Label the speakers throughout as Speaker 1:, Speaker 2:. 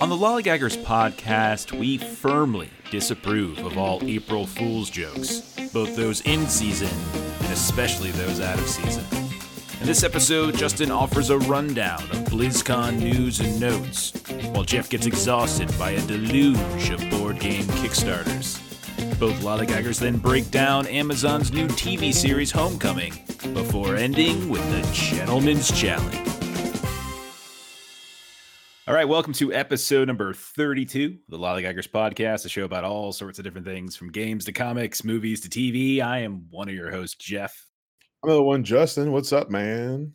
Speaker 1: On the Lollygaggers podcast, we firmly disapprove of all April Fool's jokes, both those in season and especially those out of season. In this episode, Justin offers a rundown of BlizzCon news and notes, while Jeff gets exhausted by a deluge of board game Kickstarters. Both Lollygaggers then break down Amazon's new TV series Homecoming, before ending with the Gentleman's Challenge. All right, welcome to episode number 32 of the Lollygaggers podcast, a show about all sorts of different things from games to comics, movies to TV. I am one of your hosts, Jeff.
Speaker 2: I'm the one, Justin. What's up, man?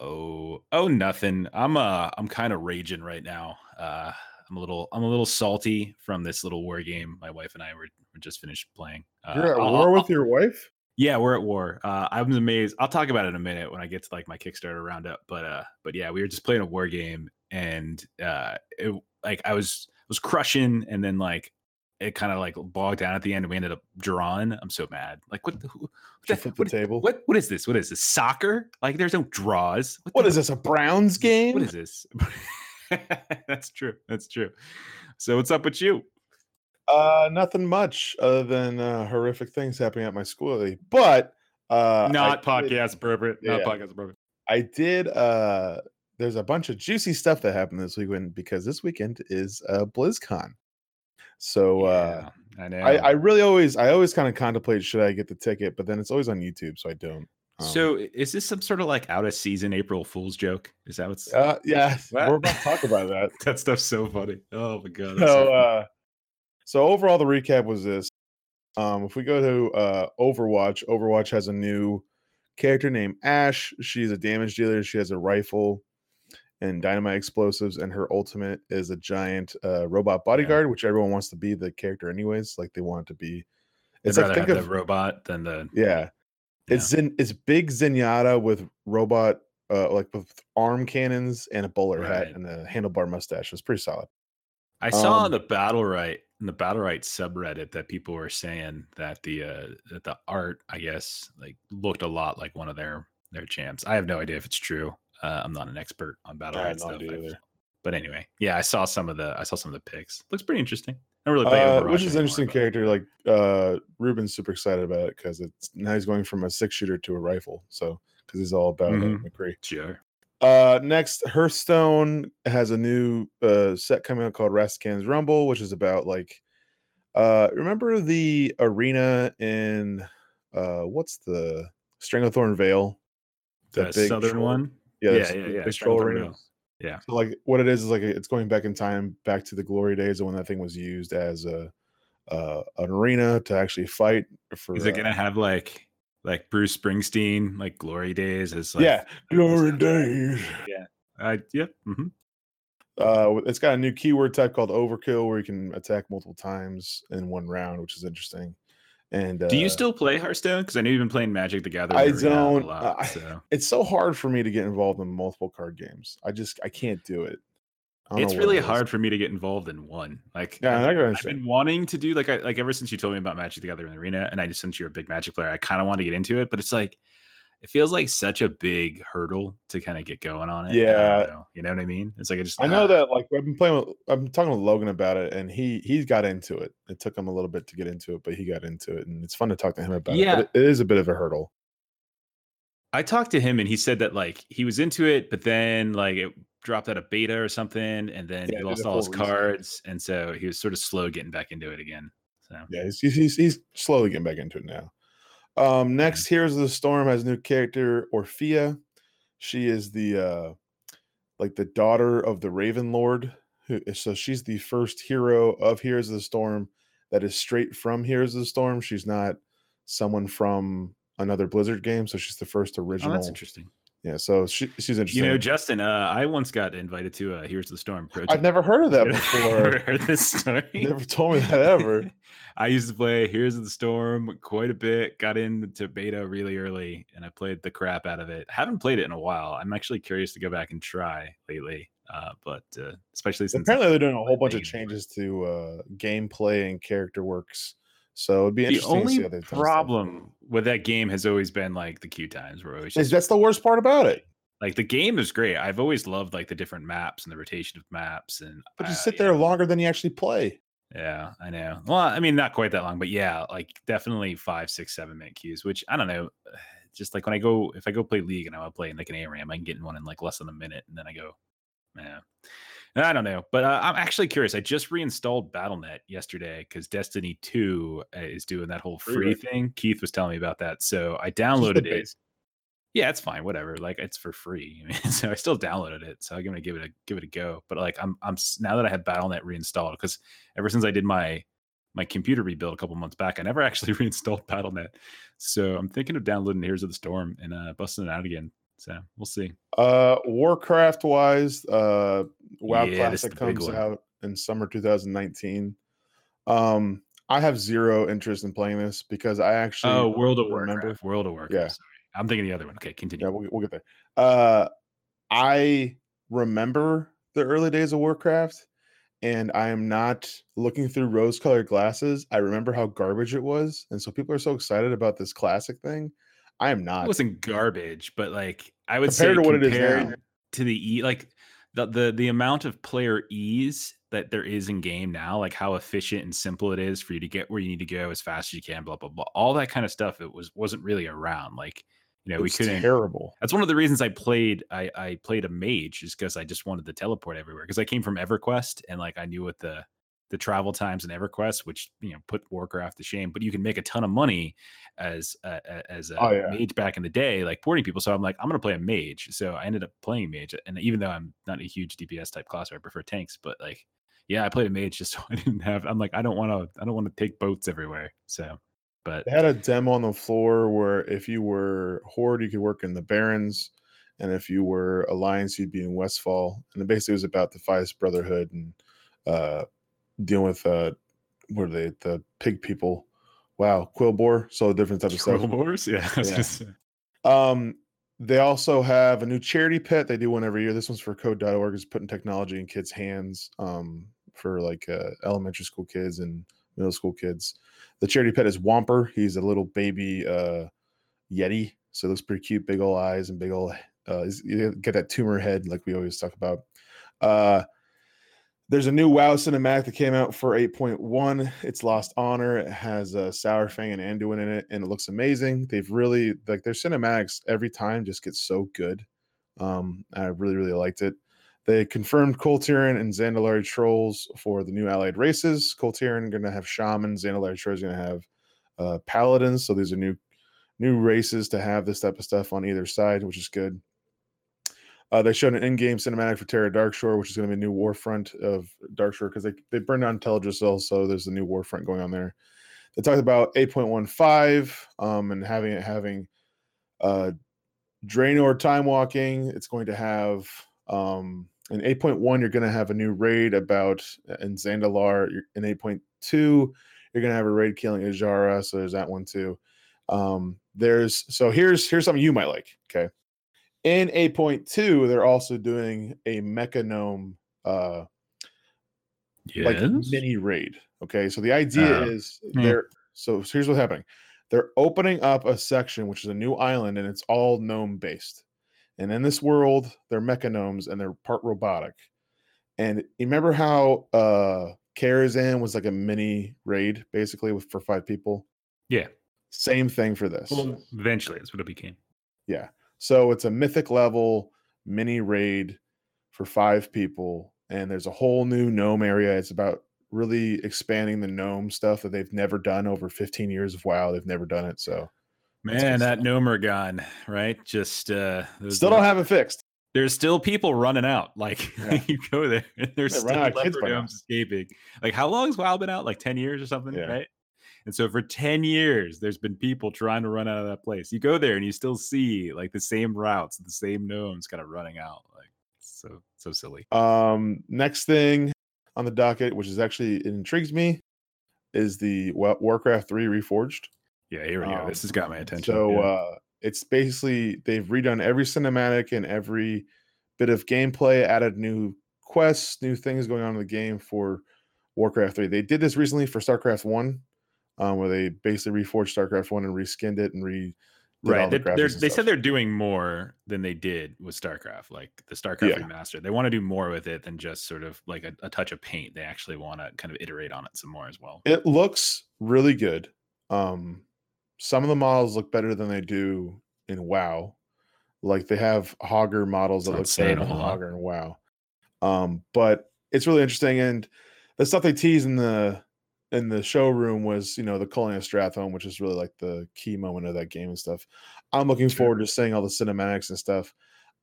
Speaker 1: Oh, oh, nothing. I'm uh, I'm kind of raging right now. Uh, I'm a little, I'm a little salty from this little war game my wife and I were, were just finished playing. Uh,
Speaker 2: You're at
Speaker 1: I'll-
Speaker 2: war
Speaker 1: I'll-
Speaker 2: with your wife?
Speaker 1: Yeah, we're at war. Uh, I'm amazed. I'll talk about it in a minute when I get to like my Kickstarter roundup. But uh, but yeah, we were just playing a war game, and uh, it like I was was crushing, and then like it kind of like bogged down at the end, and we ended up drawing. I'm so mad. Like what? the- Who, what, the- what,
Speaker 2: table?
Speaker 1: what what is this? What is this? Soccer? Like there's no draws.
Speaker 2: What
Speaker 1: the-
Speaker 2: is this? A Browns game?
Speaker 1: What is this? That's true. That's true. So what's up with you?
Speaker 2: Uh, nothing much other than uh, horrific things happening at my school. lately. But uh,
Speaker 1: Not
Speaker 2: I did-
Speaker 1: podcast appropriate. Not
Speaker 2: Yeah.
Speaker 1: podcast appropriate.
Speaker 2: I did. Uh, there's a bunch of juicy stuff that happened this weekend because this weekend is uh, BlizzCon. So uh,
Speaker 1: Yeah, I know.
Speaker 2: I, I really always, I always kind of contemplate should I get the ticket, but then it's always on YouTube, so I don't. Um,
Speaker 1: So is this some sort of like out of season April Fool's joke? Is that what's
Speaker 2: uh, yeah,
Speaker 1: What?
Speaker 2: we're about to talk about that.
Speaker 1: that stuff's so funny? Oh my god. so
Speaker 2: so uh so overall the recap was this um if we go to uh overwatch overwatch has a new character named ash she's a damage dealer she has a rifle and dynamite explosives and her ultimate is a giant uh robot bodyguard which everyone wants to be the character anyways like they want it to be. It's like think of
Speaker 1: the robot than the
Speaker 2: yeah. It's Zin, it's big zenyatta with robot uh like with arm cannons and a bowler hat and a handlebar mustache. It's pretty solid.
Speaker 1: I saw on
Speaker 2: um,
Speaker 1: the Battlerite in the Battlerite subreddit that people were saying that the uh that the art, I guess, like looked a lot like one of their their champs. I have no idea if it's true. Uh, I'm not an expert on battle
Speaker 2: I
Speaker 1: right
Speaker 2: had no
Speaker 1: stuff.
Speaker 2: either.
Speaker 1: But anyway, yeah, I saw some of the I saw some of the pics. Looks pretty interesting. I really play
Speaker 2: Uh, which is an
Speaker 1: anymore,
Speaker 2: interesting
Speaker 1: but-
Speaker 2: character. Like uh, Ruben's super excited about it because it's now he's going from a six shooter to a rifle. So because he's all about
Speaker 1: Mhm.
Speaker 2: McCree.
Speaker 1: Sure.
Speaker 2: Uh, next, Hearthstone has a new uh, set coming out called Rastakhan's Rumble, which is about like uh, remember the arena in uh, what's the Stranglethorn Vale?
Speaker 1: The
Speaker 2: That big
Speaker 1: southern
Speaker 2: troll-
Speaker 1: one.
Speaker 2: Yeah,
Speaker 1: Yeah, yeah, yeah,
Speaker 2: big troll
Speaker 1: Stranglethorn Yeah.
Speaker 2: So like what it is is like it's going back in time, back to the glory days of when that thing was used as a uh, an arena to actually fight for.
Speaker 1: Is it
Speaker 2: uh,
Speaker 1: gonna have like like Bruce Springsteen, like Glory Days as like
Speaker 2: yeah, glory days. Yeah.
Speaker 1: Uh, yep. mhm.
Speaker 2: Uh, it's got a new keyword type called overkill, where you can attack multiple times in one round, which is interesting. And uh,
Speaker 1: Do you still play Hearthstone? Because I know you've been playing Magic the Gathering.
Speaker 2: I don't-
Speaker 1: A lot,
Speaker 2: I-
Speaker 1: so.
Speaker 2: It's so hard for me to get involved in multiple card games. I just I can't do it.
Speaker 1: It's really
Speaker 2: it
Speaker 1: hard for me to get involved in one. Like,
Speaker 2: Yeah, I
Speaker 1: I've, I've been wanting to do like I, like ever since you told me about Magic the Gathering in the Arena, and I just since you're a big Magic player, I kind of want to get into it, but it's like it feels like such a big hurdle to kind of get going on it.
Speaker 2: Yeah.
Speaker 1: know. you know what I mean. It's like I just
Speaker 2: I know
Speaker 1: ah,
Speaker 2: that like I've been playing with I'm talking with Logan about it and he he's got into it. It took him a little bit to get into it, but he got into it and it's fun to talk to him about
Speaker 1: Yeah.
Speaker 2: it. But it is a bit of a hurdle.
Speaker 1: I talked to him and he said that like he was into it, but then like it dropped out of beta or something, and then
Speaker 2: Yeah,
Speaker 1: he lost all his
Speaker 2: reset.
Speaker 1: cards, and so he was sort of slow getting back into it again. So
Speaker 2: Yeah, he's he's, he's, he's slowly getting back into it now. Um next Heroes of the Storm has a new character, Orphea. She is the uh like the daughter of the Raven Lord. Who so she's the first hero of Heroes of the Storm that is straight from Heroes of the Storm. She's not someone from another Blizzard game, so she's the first original.
Speaker 1: oh, that's interesting.
Speaker 2: Yeah, so she, she's interesting.
Speaker 1: You know, Justin, uh, I once got invited to uh, Here's the Storm. Pro
Speaker 2: I've never heard of that before.
Speaker 1: Heard this story.
Speaker 2: Never told me that ever.
Speaker 1: I used to play Here's the Storm quite a bit. Got into beta really early, and I played the crap out of it. Haven't played it in a while. I'm actually curious to go back and try lately. Uh, but uh, especially since
Speaker 2: Apparently, they're doing a whole bunch of changes to uh, gameplay and character works. So it'd be
Speaker 1: the
Speaker 2: interesting to
Speaker 1: only
Speaker 2: see how they stuff.
Speaker 1: problem with that game has always been like the queue times were always just
Speaker 2: that's the worst part about it.
Speaker 1: Like the game is great. I've always loved like the different maps and the rotation of maps and
Speaker 2: But you sit there longer than you actually play.
Speaker 1: Yeah, I know. Well, I mean, not quite that long, but yeah, like definitely five, six, seven minute queues. Which I don't know. Just like when I go, if I go play League and I want to play in like an ARAM, I can get in one in like less than a minute, and then I go, yeah. I don't know, but uh, I'm actually curious. I just reinstalled Battle.net yesterday because Destiny Two uh, is doing that whole
Speaker 2: Free,
Speaker 1: thing. Keith was telling me about that, so I downloaded it. Yeah, it's fine, whatever. Like it's for free, I mean, so I still downloaded it. So I'm gonna give it a give it a go. But like I'm I'm now that I have Battle.net reinstalled because ever since I did my my computer rebuild a couple months back, I never actually reinstalled Battle.net. So I'm thinking of downloading Heroes of the Storm and uh, busting it out again. So we'll see.
Speaker 2: Uh, Warcraft wise, uh, WoW
Speaker 1: Yeah,
Speaker 2: Classic comes out in summer 2019. Um, I have zero interest in playing this because I actually
Speaker 1: Oh, World of
Speaker 2: remember-
Speaker 1: Warcraft. World of Warcraft.
Speaker 2: Yeah.
Speaker 1: Sorry. I'm thinking the other one. Okay, continue.
Speaker 2: yeah, we'll, we'll get there. Uh, I remember the early days of Warcraft, and I am not looking through rose-colored glasses. I remember how garbage it was, and so people are so excited about this classic thing. I am not.
Speaker 1: it wasn't garbage, but like I would
Speaker 2: Compared
Speaker 1: say
Speaker 2: to what it is
Speaker 1: compared
Speaker 2: now.
Speaker 1: to the e like the the the amount of player ease that there is in game now, like how efficient and simple it is for you to get where you need to go as fast as you can, blah blah blah, all that kind of stuff. It was wasn't really around. Like you know, we
Speaker 2: It's
Speaker 1: couldn't.
Speaker 2: terrible.
Speaker 1: That's one of the reasons I played. I I played a mage just because I just wanted to teleport everywhere. Because I came from EverQuest and like I knew what the the travel times in EverQuest, which you know put Warcraft to shame. But you can make a ton of money as a- as a
Speaker 2: Oh, yeah.
Speaker 1: mage back in the day, like porting people. So I'm like, I'm gonna play a mage. So I ended up playing mage, and even though I'm not a huge DPS type class, I prefer tanks. But like, yeah, I played a mage just so I didn't have. I'm like, I don't want to. I don't want to take boats everywhere. So, but
Speaker 2: They had a demo on the floor where if you were Horde, you could work in the Barrens, and if you were Alliance, you'd be in Westfall. And it basically was about the Defias Brotherhood and uh, dealing with uh, what are they? The pig people. Wow, Quilboar. So different type of stuff.
Speaker 1: Wars, yeah.
Speaker 2: Yeah. Um, they also have a new charity pet. They do one every year. This one's for Code.org. Is putting technology in kids' hands um, for like uh, elementary school kids and middle school kids. The charity pet is Whomper. He's a little baby uh, Yeti. So it looks pretty cute. Big old eyes and big old. Uh, get that tumor head like we always talk about. Uh, there's a new WoW cinematic that came out for 8.1. It's Lost Honor. It has uh, Saurfang and Anduin in it, and it looks amazing. They've really like their cinematics every time just gets so good. Um, I really really liked it. They confirmed Kul Tiran and Zandalari trolls for the new allied races. Kul Tiran going to have shamans. Zandalari trolls going to have uh, paladins. So these are new new races to have this type of stuff on either side, which is good. Uh, they showed an in-game cinematic for Terra Darkshore, which is going to be a new warfront of Darkshore because they, they burned down Teldrassil, so there's a new warfront going on there. They talked about 8.15 um, and having it having uh, Draenor time walking. It's going to have um, in 8.1 you're going to have a new raid about uh, in Zandalar. In 8.2 you're going to have a raid killing Azshara, so there's that one too. Um, there's so here's here's something you might like. Okay, in 8.2 they're also doing a mecha gnome uh like mini raid. Okay, so the idea
Speaker 1: Oh.
Speaker 2: is
Speaker 1: Hmm.
Speaker 2: they're so here's what's happening. They're opening up a section which is a new island and it's all gnome based. And in this world, they're mecha gnomes and they're part robotic. And you remember how uh Karazhan was like a mini raid basically with for five people?
Speaker 1: Yeah.
Speaker 2: Same thing for this.
Speaker 1: Well, eventually, that's what it became.
Speaker 2: Yeah. So it's a mythic level mini raid for five people, and there's a whole new gnome area. It's about really expanding the gnome stuff that they've never done over 15 years of WoW. They've never done it. So
Speaker 1: Man, that
Speaker 2: stuff.
Speaker 1: Gnomeregan, right? Just uh those-
Speaker 2: still don't have it fixed.
Speaker 1: there's still people running out. Like
Speaker 2: Yeah.
Speaker 1: you go there and there's
Speaker 2: They
Speaker 1: still
Speaker 2: run kids leper
Speaker 1: gnomes escaping. Like how long has WoW been out? Like 10 years or something,
Speaker 2: Yeah.
Speaker 1: right? And so for 10 years, there's been people trying to run out of that place. You go there and you still see like the same routes, the same gnomes kind of running out. Like so so silly.
Speaker 2: Um, next thing on the docket, which is actually it intrigues me, is the Warcraft 3 Reforged.
Speaker 1: Yeah, here we go.
Speaker 2: Um,
Speaker 1: This has got my attention.
Speaker 2: So
Speaker 1: yeah.
Speaker 2: uh, it's basically they've redone every cinematic and every bit of gameplay, added new quests, new things going on in the game for Warcraft 3. They did this recently for StarCraft 1, um, where they basically reforged StarCraft 1 and reskinned it and re
Speaker 1: right.
Speaker 2: the
Speaker 1: They, they said they're doing more than they did with StarCraft, like the StarCraft
Speaker 2: Yeah.
Speaker 1: remaster. They want to do more with it than just sort of like a, a touch of paint. They actually want to kind of iterate on it some more as well.
Speaker 2: it looks really good. Um, some of the models look better than they do in WoW. Like they have Hogger models that look better than. Hogger and WoW. Um, but it's really interesting, and the stuff they tease in the in the showroom was, you know, the Culling of Stratholme, which is really like the key moment of that game and stuff. I'm looking forward to seeing all the cinematics and stuff.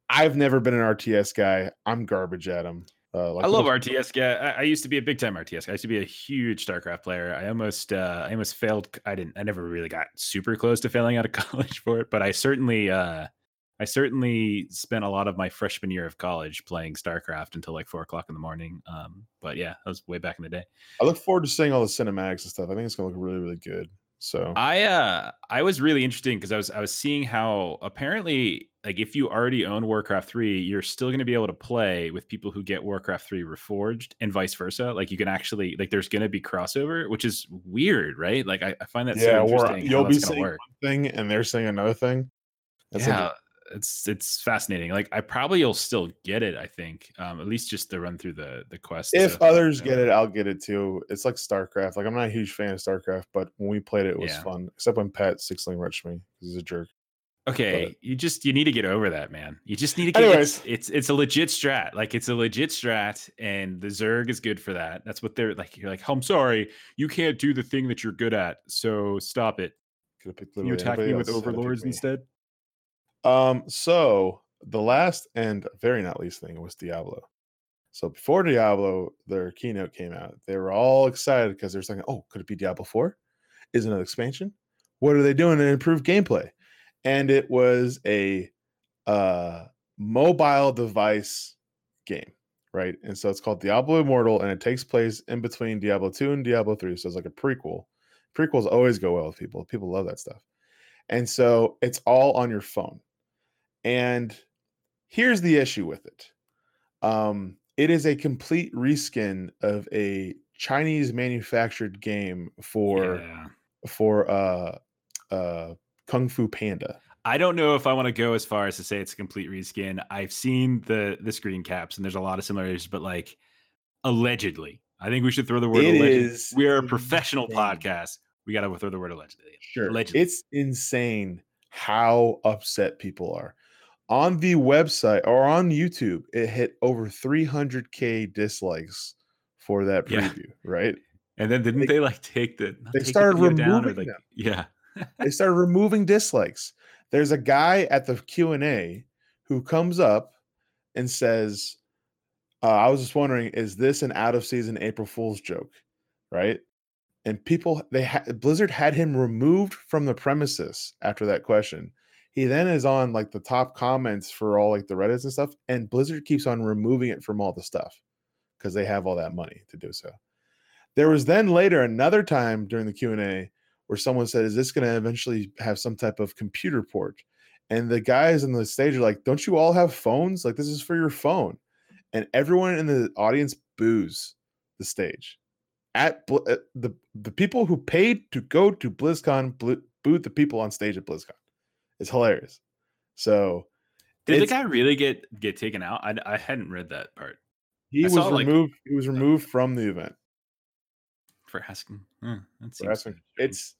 Speaker 2: I've never been an RTS guy. I'm garbage at them. Uh, like
Speaker 1: I love
Speaker 2: most-
Speaker 1: RTS. Yeah, I, I used to be a big time RTS. guy. I used to be a huge StarCraft player. I almost, uh, I almost failed. I didn't. I never really got super close to failing out of college for it, but I certainly, uh, I certainly spent a lot of my freshman year of college playing StarCraft until like four o'clock in the morning. Um, but yeah, that was way back in the day.
Speaker 2: I look forward to seeing all the cinematics and stuff. I think it's gonna look really, really good. So
Speaker 1: I uh I was really interesting because I was I was seeing how apparently like if you already own Warcraft 3, you're still going to be able to play with people who get Warcraft 3 reforged and vice versa. Like you can actually like there's going to be crossover, which is weird, right? Like I, I find that
Speaker 2: yeah,
Speaker 1: so
Speaker 2: or
Speaker 1: interesting.
Speaker 2: you'll be saying
Speaker 1: work.
Speaker 2: one thing and they're saying another thing. That's
Speaker 1: yeah,
Speaker 2: inter-
Speaker 1: it's it's fascinating. Like I probably will still get it. I think um at least just to run through the the quest.
Speaker 2: if others get it, I'll get it too. It's like StarCraft. Like I'm not a huge fan of StarCraft, but when we played it, it was
Speaker 1: Yeah.
Speaker 2: fun. Except when Pat Sixling rushed me because he's a jerk.
Speaker 1: Okay, you just you need to get over that, man. You just need to get
Speaker 2: Anyways.
Speaker 1: it's, it's it's a legit strat. Like it's a legit strat, and the Zerg is good for that. That's what they're like. You're like, I'm sorry, you can't do the thing that you're good at, so stop it.
Speaker 2: Could have picked
Speaker 1: Can you attack me with
Speaker 2: else, had to pick
Speaker 1: overlords
Speaker 2: me.
Speaker 1: instead?
Speaker 2: Um, so the last and very not least thing was Diablo. So before Diablo, their keynote came out. They were all excited because they're saying, "Oh, could it be Diablo Four? Is it another expansion? What are they doing to improve gameplay?" And it was a uh, mobile device game, right? And so it's called Diablo Immortal, and it takes place in between Diablo Two and Diablo Three. So it's like a prequel. Prequels always go well with people. People love that stuff. And so it's all on your phone. And here's the issue with it. Um, it is a complete reskin of a Chinese manufactured game for
Speaker 1: yeah.
Speaker 2: for uh uh Kung Fu Panda.
Speaker 1: I don't know if I want to go as far as to say it's a complete reskin. I've seen the the screen caps, and there's a lot of similarities, but like allegedly, I think we should throw the word.
Speaker 2: It
Speaker 1: allegedly. We are a professional
Speaker 2: insane.
Speaker 1: podcast. We got to throw the word allegedly.
Speaker 2: Sure.
Speaker 1: Allegedly.
Speaker 2: It's insane how upset people are. On the website or on YouTube, it hit over 300k dislikes for that
Speaker 1: Yeah.
Speaker 2: preview, right?
Speaker 1: And then didn't
Speaker 2: They-
Speaker 1: they, like take the
Speaker 2: they
Speaker 1: the
Speaker 2: started
Speaker 1: or
Speaker 2: removing
Speaker 1: like
Speaker 2: them.
Speaker 1: yeah
Speaker 2: they started removing dislikes. There's a guy at the Q&A who comes up and says, uh, I was just wondering, is this an out of season April Fool's joke? Right? And people, they had Blizzard had him removed from the premises after that question. He then is on like the top comments for all like the Reddits and stuff, and Blizzard keeps on removing it from all the stuff because they have all that money to do so. There was then later another time during the Q and A where someone said, "Is this going to eventually have some type of computer port?" And the guys on the stage are like, "Don't you all have phones? Like this is for your phone." And everyone in the audience boos the stage. At uh, the the people who paid to go to BlizzCon bl- booed the people on stage at BlizzCon. It's hilarious. So
Speaker 1: did the guy really get get taken out I, I hadn't read that part
Speaker 2: he
Speaker 1: I
Speaker 2: was
Speaker 1: saw, like-
Speaker 2: removed. he was removed from the event.
Speaker 1: for asking that
Speaker 2: for asking- It's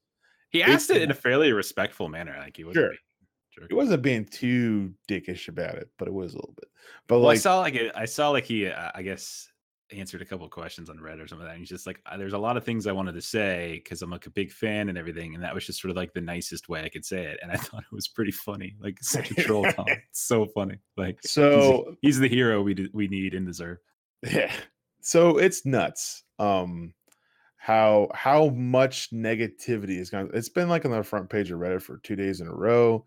Speaker 1: he
Speaker 2: it's-
Speaker 1: asked it in a fairly respectful manner like he wasn't
Speaker 2: Sure.
Speaker 1: being
Speaker 2: he wasn't being too dickish about it, but it was a little bit. But
Speaker 1: well, I saw like I saw like he uh, I guess answered a couple of questions on Reddit or something like that. And he's just like, "Uh, there's a lot of things I wanted to say because I'm like a big fan and everything, and that was just sort of like the nicest way I could say it. And I thought it was pretty funny, like such a troll comment. So funny. Like
Speaker 2: so
Speaker 1: he's the hero we d- we need and deserve.
Speaker 2: yeah so it's nuts um how how much negativity is going it's been like on the front page of reddit for two days in a row.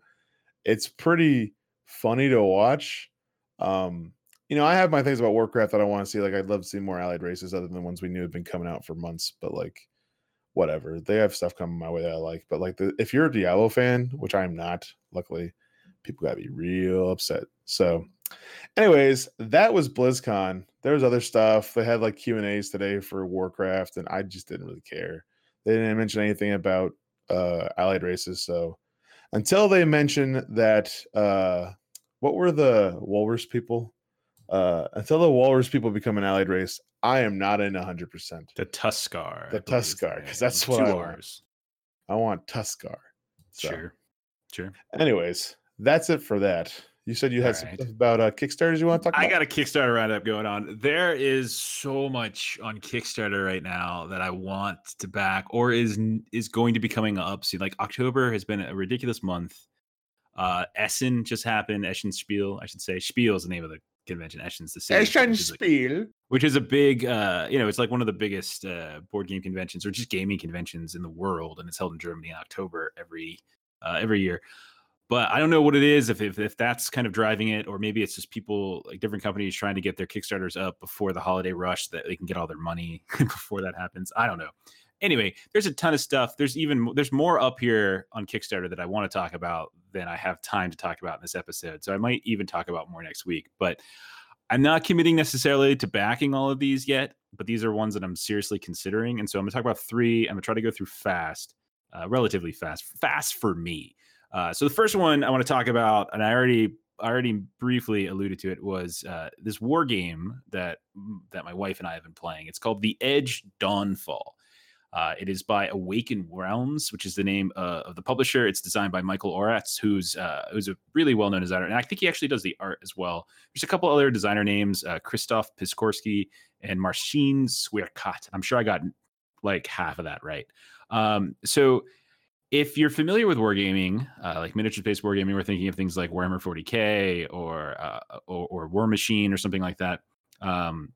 Speaker 2: It's pretty funny to watch um you know i have my things about warcraft that i want to see like i'd love to see more allied races other than the ones we knew had been coming out for months but like whatever they have stuff coming my way that i like but like the, if you're a diablo fan which i'm not luckily people gotta be real upset so anyways that was blizzcon there was other stuff they had like q and a's today for warcraft and i just didn't really care they didn't mention anything about uh allied races so until they mention that uh what were the walrus people uh until the walrus people become an allied race i am not in 100%
Speaker 1: The Tuskarr.
Speaker 2: The
Speaker 1: Tuskarr,
Speaker 2: 'cause that's
Speaker 1: two
Speaker 2: what I want.
Speaker 1: Rs.
Speaker 2: i want tuskarr so
Speaker 1: Sure. Sure.
Speaker 2: anyways that's it for that you said you had some
Speaker 1: Alright.
Speaker 2: stuff about uh kickstarters you want to talk about?
Speaker 1: I got a Kickstarter roundup going on. There is so much on Kickstarter right now that I want to back, or is is going to be coming up soon. Like October has been a ridiculous month. Uh, Essen just happened. Essen Spiel, I should say. Spiel is the name of the convention. Essen's the city, which is, like-
Speaker 2: Spiel.
Speaker 1: which is a big, uh, you know, it's like one of the biggest uh, board game conventions or just gaming conventions in the world, and it's held in Germany in October every uh, every year. But I don't know what it is if, if if that's kind of driving it, or maybe it's just people like different companies trying to get their kickstarters up before the holiday rush that they can get all their money before that happens. I don't know. Anyway, there's a ton of stuff. There's even there's more up here on Kickstarter that I want to talk about than I have time to talk about in this episode. So I might even talk about more next week. But I'm not committing necessarily to backing all of these yet, but these are ones that I'm seriously considering. And so I'm going to talk about three. I'm going to try to go through fast, uh, relatively fast, fast for me. Uh, so the first one I want to talk about, and I already I already briefly alluded to it, was uh, this war game that that my wife and I have been playing. It's called The Edge Dawnfall. Uh, it is by Awaken Realms, which is the name uh, of the publisher. It's designed by Michael Oracz, who's uh, who's a really well known designer, and I think he actually does the art as well. There's a couple other designer names: uh, Christoph Piskorski and Marcin Swierkat. I'm sure I got like half of that right. Um, so if you're familiar with wargaming, uh, like miniature-based wargaming, we're thinking of things like Warhammer 40k or uh, or, or War Machine or something like that, um,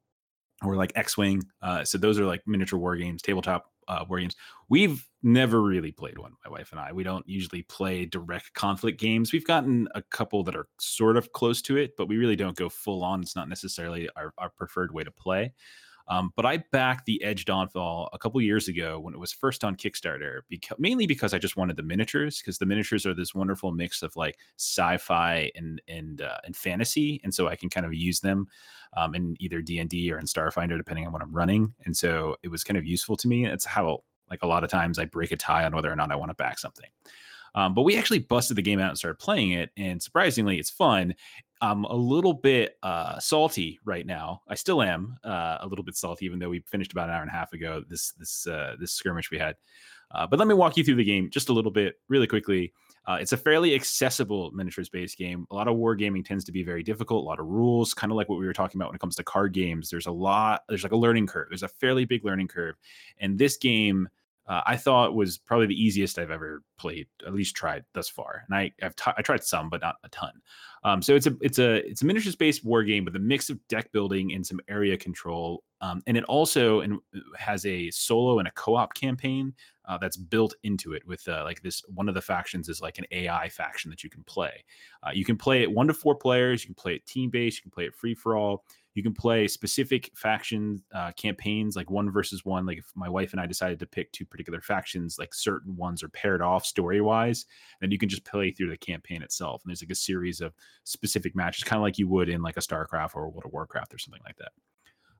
Speaker 1: or like X-wing. Uh, so those are like miniature war games, tabletop uh, war games. We've never really played one, my wife and I. We don't usually play direct conflict games. We've gotten a couple that are sort of close to it, but we really don't go full on. It's not necessarily our, our preferred way to play. Um, but I backed the Edge Dawnfall a couple years ago when it was first on Kickstarter, mainly because I just wanted the miniatures, because the miniatures are this wonderful mix of like sci-fi and and uh, and fantasy, and so I can kind of use them um, in either D and D or in Starfinder, depending on what I'm running. And so it was kind of useful to me. It's how like a lot of times I break a tie on whether or not I want to back something. Um, but we actually busted the game out and started playing it, and surprisingly, it's fun. I'm a little bit uh, salty right now. I still am uh, a little bit salty, even though we finished about an hour and a half ago. This this uh, this skirmish we had. Uh, but let me walk you through the game just a little bit, really quickly. Uh, it's a fairly accessible miniatures based game. A lot of wargaming tends to be very difficult, a lot of rules, kind of like what we were talking about when it comes to card games. There's a lot, there's like a learning curve. There's a fairly big learning curve. And this game, uh, I thought was probably the easiest I've ever played, at least tried thus far. And I, I've t- I tried some, but not a ton. Um, so it's a it's a it's a miniatures based war game with a mix of deck building and some area control. Um, and it also and has a solo and a co op campaign uh, that's built into it with uh, like this. One of the factions is like an AI faction that you can play. Uh, you can play it one to four players. You can play it team based. You can play it free for all. You can play specific faction uh, campaigns, like one versus one. Like if my wife and I decided to pick two particular factions, like certain ones are paired off story wise, then you can just play through the campaign itself. And there's like a series of specific matches, kind of like you would in like a StarCraft or World of Warcraft or something like that.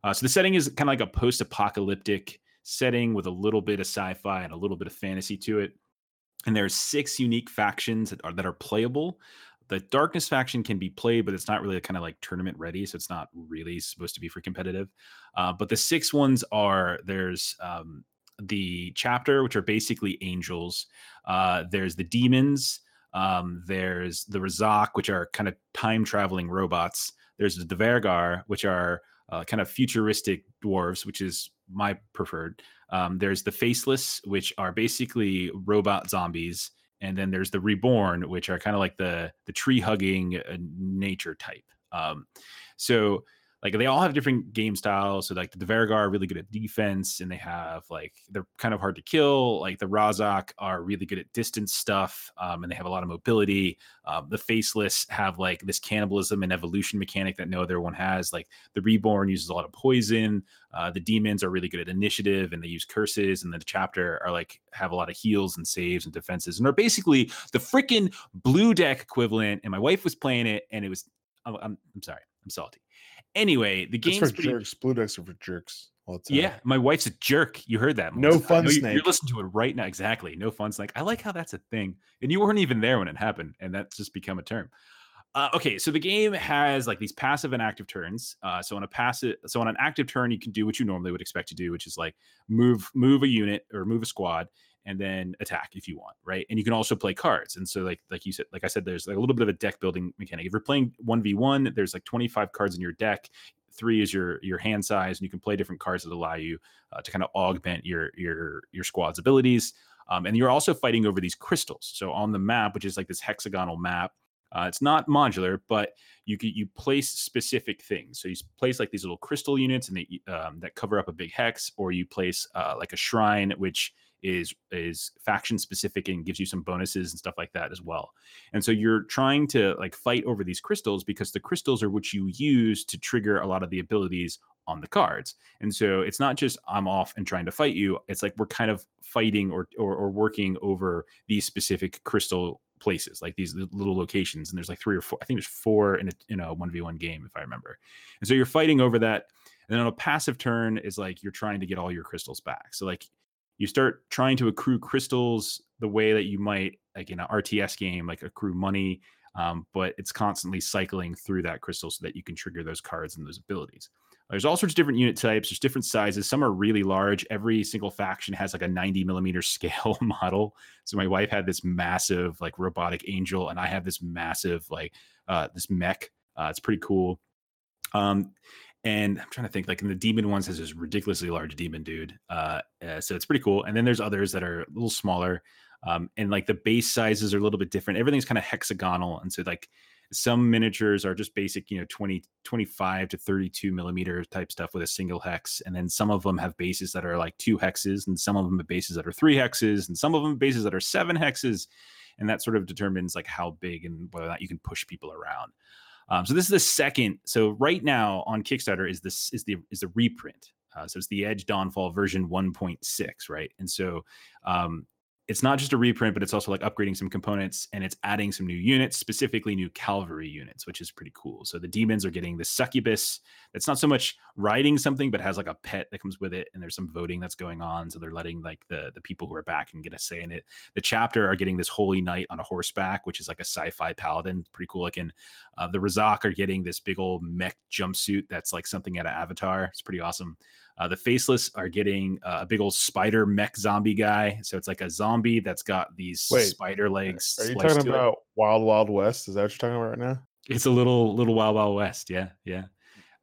Speaker 1: Uh, so the setting is kind of like a post-apocalyptic setting with a little bit of sci-fi and a little bit of fantasy to it. And there's six unique factions that are that are playable. The darkness faction can be played, but it's not really kind of like tournament ready, so it's not really supposed to be for competitive. Uh, but the six ones are there's um, the chapter, which are basically angels. Uh, there's the demons. Um, there's the Razak, which are kind of time traveling robots. There's the Dvergar, which are uh, kind of futuristic dwarves, which is my preferred. Um, there's the Faceless, which are basically robot zombies, and then there's the Reborn, which are kind of like the the tree hugging uh, nature type. Um, so like they all have different game styles. So like the Dvergar are really good at defense, and they have like they're kind of hard to kill. Like the Razak are really good at distance stuff, um, and they have a lot of mobility. Um, the Faceless have like this cannibalism and evolution mechanic that no other one has. Like the Reborn uses a lot of poison. Uh, the demons are really good at initiative, and they use curses. And then the chapter are like have a lot of heals and saves and defenses, and are basically the freaking blue deck equivalent. And my wife was playing it, and it was I'm, I'm, I'm sorry, I'm salty. Anyway, the game's
Speaker 2: for
Speaker 1: pretty,
Speaker 2: jerks. Blue decks are for jerks.
Speaker 1: yeah, my wife's a jerk. You heard that?
Speaker 2: Melissa. No fun snake.
Speaker 1: You're listening to it right now. Exactly. No fun snake. I like how that's a thing, and you weren't even there when it happened, and that's just become a term. Uh, okay, so the game has like these passive and active turns. Uh, so on a passive, so on an active turn, you can do what you normally would expect to do, which is like move move a unit or move a squad, and then attack if you want, right? And you can also play cards. And so like like you said, like I said, there's like a little bit of a deck building mechanic. If you're playing one v one, there's like 25 cards in your deck. Three is your your hand size, and you can play different cards that allow you uh, to kind of augment your your your squad's abilities. Um, and you're also fighting over these crystals. So on the map, which is like this hexagonal map, uh, it's not modular, but you you place specific things. So you place like these little crystal units, and they um, that cover up a big hex, or you place uh, like a shrine, which is is faction specific and gives you some bonuses and stuff like that as well. And so you're trying to like fight over these crystals because the crystals are what you use to trigger a lot of the abilities on the cards. And so it's not just I'm off and trying to fight you. It's like we're kind of fighting or or, or working over these specific crystal places, like these little locations. And there's like three or four. I think there's four in a in a one v one game if I remember. And so you're fighting over that. And then on a passive turn is like you're trying to get all your crystals back. So like you start trying to accrue crystals the way that you might like in an RTS game, like accrue money. Um, but it's constantly cycling through that crystal so that you can trigger those cards and those abilities. There's all sorts of different unit types. There's different sizes. Some are really large. Every single faction has like a 90 millimeter scale model. So my wife had this massive like robotic angel, and I have this massive like uh, this mech. Uh, it's pretty cool. Um, and I'm trying to think like in the demon ones has this ridiculously large demon dude. Uh, uh, so it's pretty cool. And then there's others that are a little smaller. Um, and like the base sizes are a little bit different. Everything's kind of hexagonal. And so like some miniatures are just basic, you know, 20, 25 to 32 millimeter type stuff with a single hex. And then some of them have bases that are like two hexes, and some of them have bases that are three hexes, and some of them bases that are seven hexes. And that sort of determines like how big and whether or not you can push people around. Um, so this is the second. So right now on Kickstarter is this is the is the reprint. Uh, so it's the Edge Dawnfall version 1.6, right? And so um, it's not just a reprint, but it's also like upgrading some components and it's adding some new units, specifically new cavalry units, which is pretty cool. So the demons are getting the succubus. It's not so much riding something, but has like a pet that comes with it, and there's some voting that's going on. So they're letting like the the people who are back and get a say in it. The chapter are getting this holy knight on a horseback, which is like a sci-fi paladin, pretty cool looking. Uh, the Razak are getting this big old mech jumpsuit that's like something out of Avatar. It's pretty awesome. Uh, the faceless are getting uh, a big old spider mech zombie guy. So it's like a zombie that's got these Wait, spider legs.
Speaker 2: Are you talking about it. Wild Wild West? Is that what you're talking about right now?
Speaker 1: It's a little little Wild Wild West. Yeah, yeah.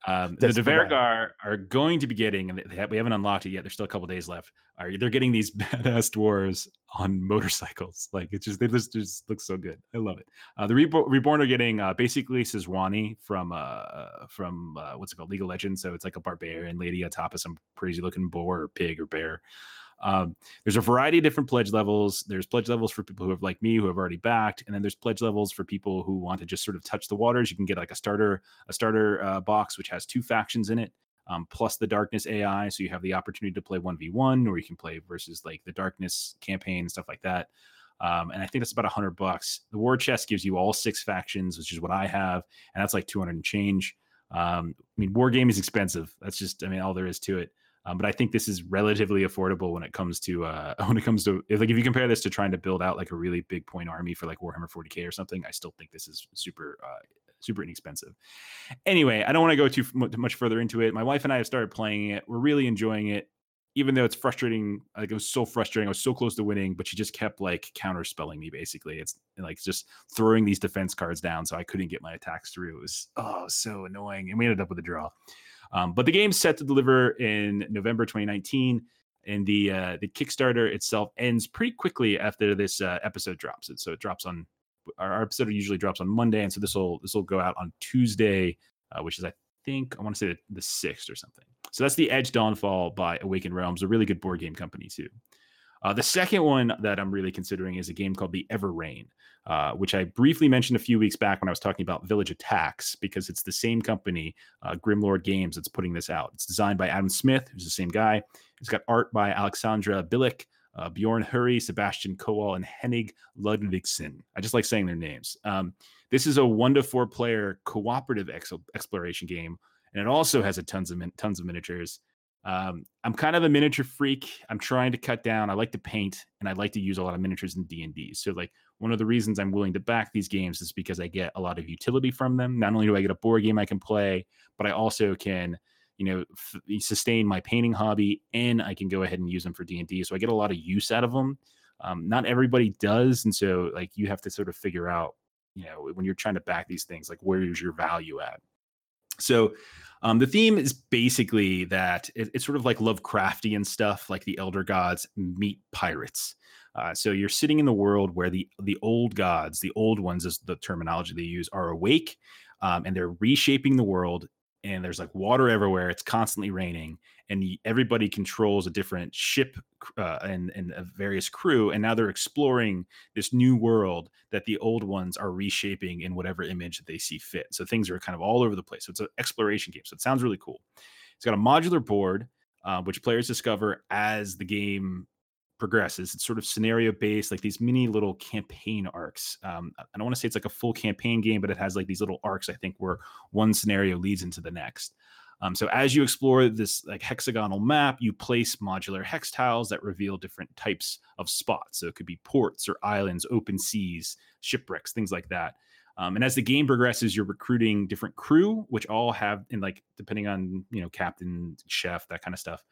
Speaker 1: Um, the Dvergar are going to be getting, and have, we haven't unlocked it yet. There's still a couple days left. Are they're getting these badass dwarves on motorcycles? Like it's just they just, just look so good. I love it. Uh, the Reborn, Reborn are getting uh, basically Sejuani from uh, from uh, what's it called, League of Legends. So it's like a barbarian lady on top of some crazy looking boar or pig or bear. Um, there's a variety of different pledge levels. There's pledge levels for people who have like me who have already backed, and then there's pledge levels for people who want to just sort of touch the waters. You can get like a starter a starter uh, box which has two factions in it. Um, plus the darkness AI, so you have the opportunity to play one v one, or you can play versus like the darkness campaign and stuff like that. Um, and I think that's about a hundred bucks. The war chest gives you all six factions, which is what I have, and that's like two hundred and change. Um, I mean, war game is expensive. That's just, I mean, all there is to it. Um, but I think this is relatively affordable when it comes to uh, when it comes to if, like if you compare this to trying to build out like a really big point army for like Warhammer 40k or something. I still think this is super uh, super inexpensive. Anyway, I don't want to go too much further into it. My wife and I have started playing it. We're really enjoying it, even though it's frustrating. Like it was so frustrating. I was so close to winning, but she just kept like counter spelling me. Basically, it's like just throwing these defense cards down, so I couldn't get my attacks through. It was oh so annoying, and we ended up with a draw. Um, but the game's set to deliver in November 2019, and the uh, the Kickstarter itself ends pretty quickly after this uh, episode drops. So it drops on our, episode usually drops on Monday, and so this will this will go out on Tuesday, uh, which is I think I want to say the, the sixth or something. So that's the Edge Dawnfall by Awakened Realms, a really good board game company too. Uh, the second one that I'm really considering is a game called The Everrain, uh, which I briefly mentioned a few weeks back when I was talking about Village Attacks, because it's the same company, uh, Grimlord Games, that's putting this out. It's designed by Adam Smith, who's the same guy. It's got art by Alexandra Bilic, uh, Bjorn Hurri, Sebastian Kowal, and Henning Ludvigsen. I just like saying their names. Um, this is a one to four player cooperative ex- exploration game, and it also has a tons of min- tons of miniatures. Um, I'm kind of a miniature freak. I'm trying to cut down. I like to paint, and I like to use a lot of miniatures in D and D. So, like one of the reasons I'm willing to back these games is because I get a lot of utility from them. Not only do I get a board game I can play, but I also can, you know, f- sustain my painting hobby, and I can go ahead and use them for D and D. So I get a lot of use out of them. Um, not everybody does, and so like you have to sort of figure out, you know, when you're trying to back these things, like where is your value at? So um, the theme is basically that it, it's sort of like Lovecraftian stuff, like the elder gods meet pirates. Uh, so you're sitting in the world where the the old gods, the old ones, is the terminology they use, are awake, um, and they're reshaping the world and there's like water everywhere. It's constantly raining, and everybody controls a different ship uh, and and a various crew. And now they're exploring this new world that the old ones are reshaping in whatever image that they see fit. So things are kind of all over the place. So it's an exploration game. So it sounds really cool. It's got a modular board, uh, which players discover as the game progresses. It's sort of scenario based, like these mini little campaign arcs. Um, I don't want to say it's like a full campaign game, but it has like these little arcs. I think where one scenario leads into the next. Um, so as you explore this like hexagonal map, you place modular hex tiles that reveal different types of spots. So it could be ports or islands, open seas, shipwrecks, things like that. Um, and as the game progresses, you're recruiting different crew, which all have, in like depending on you know captain, chef, that kind of stuff,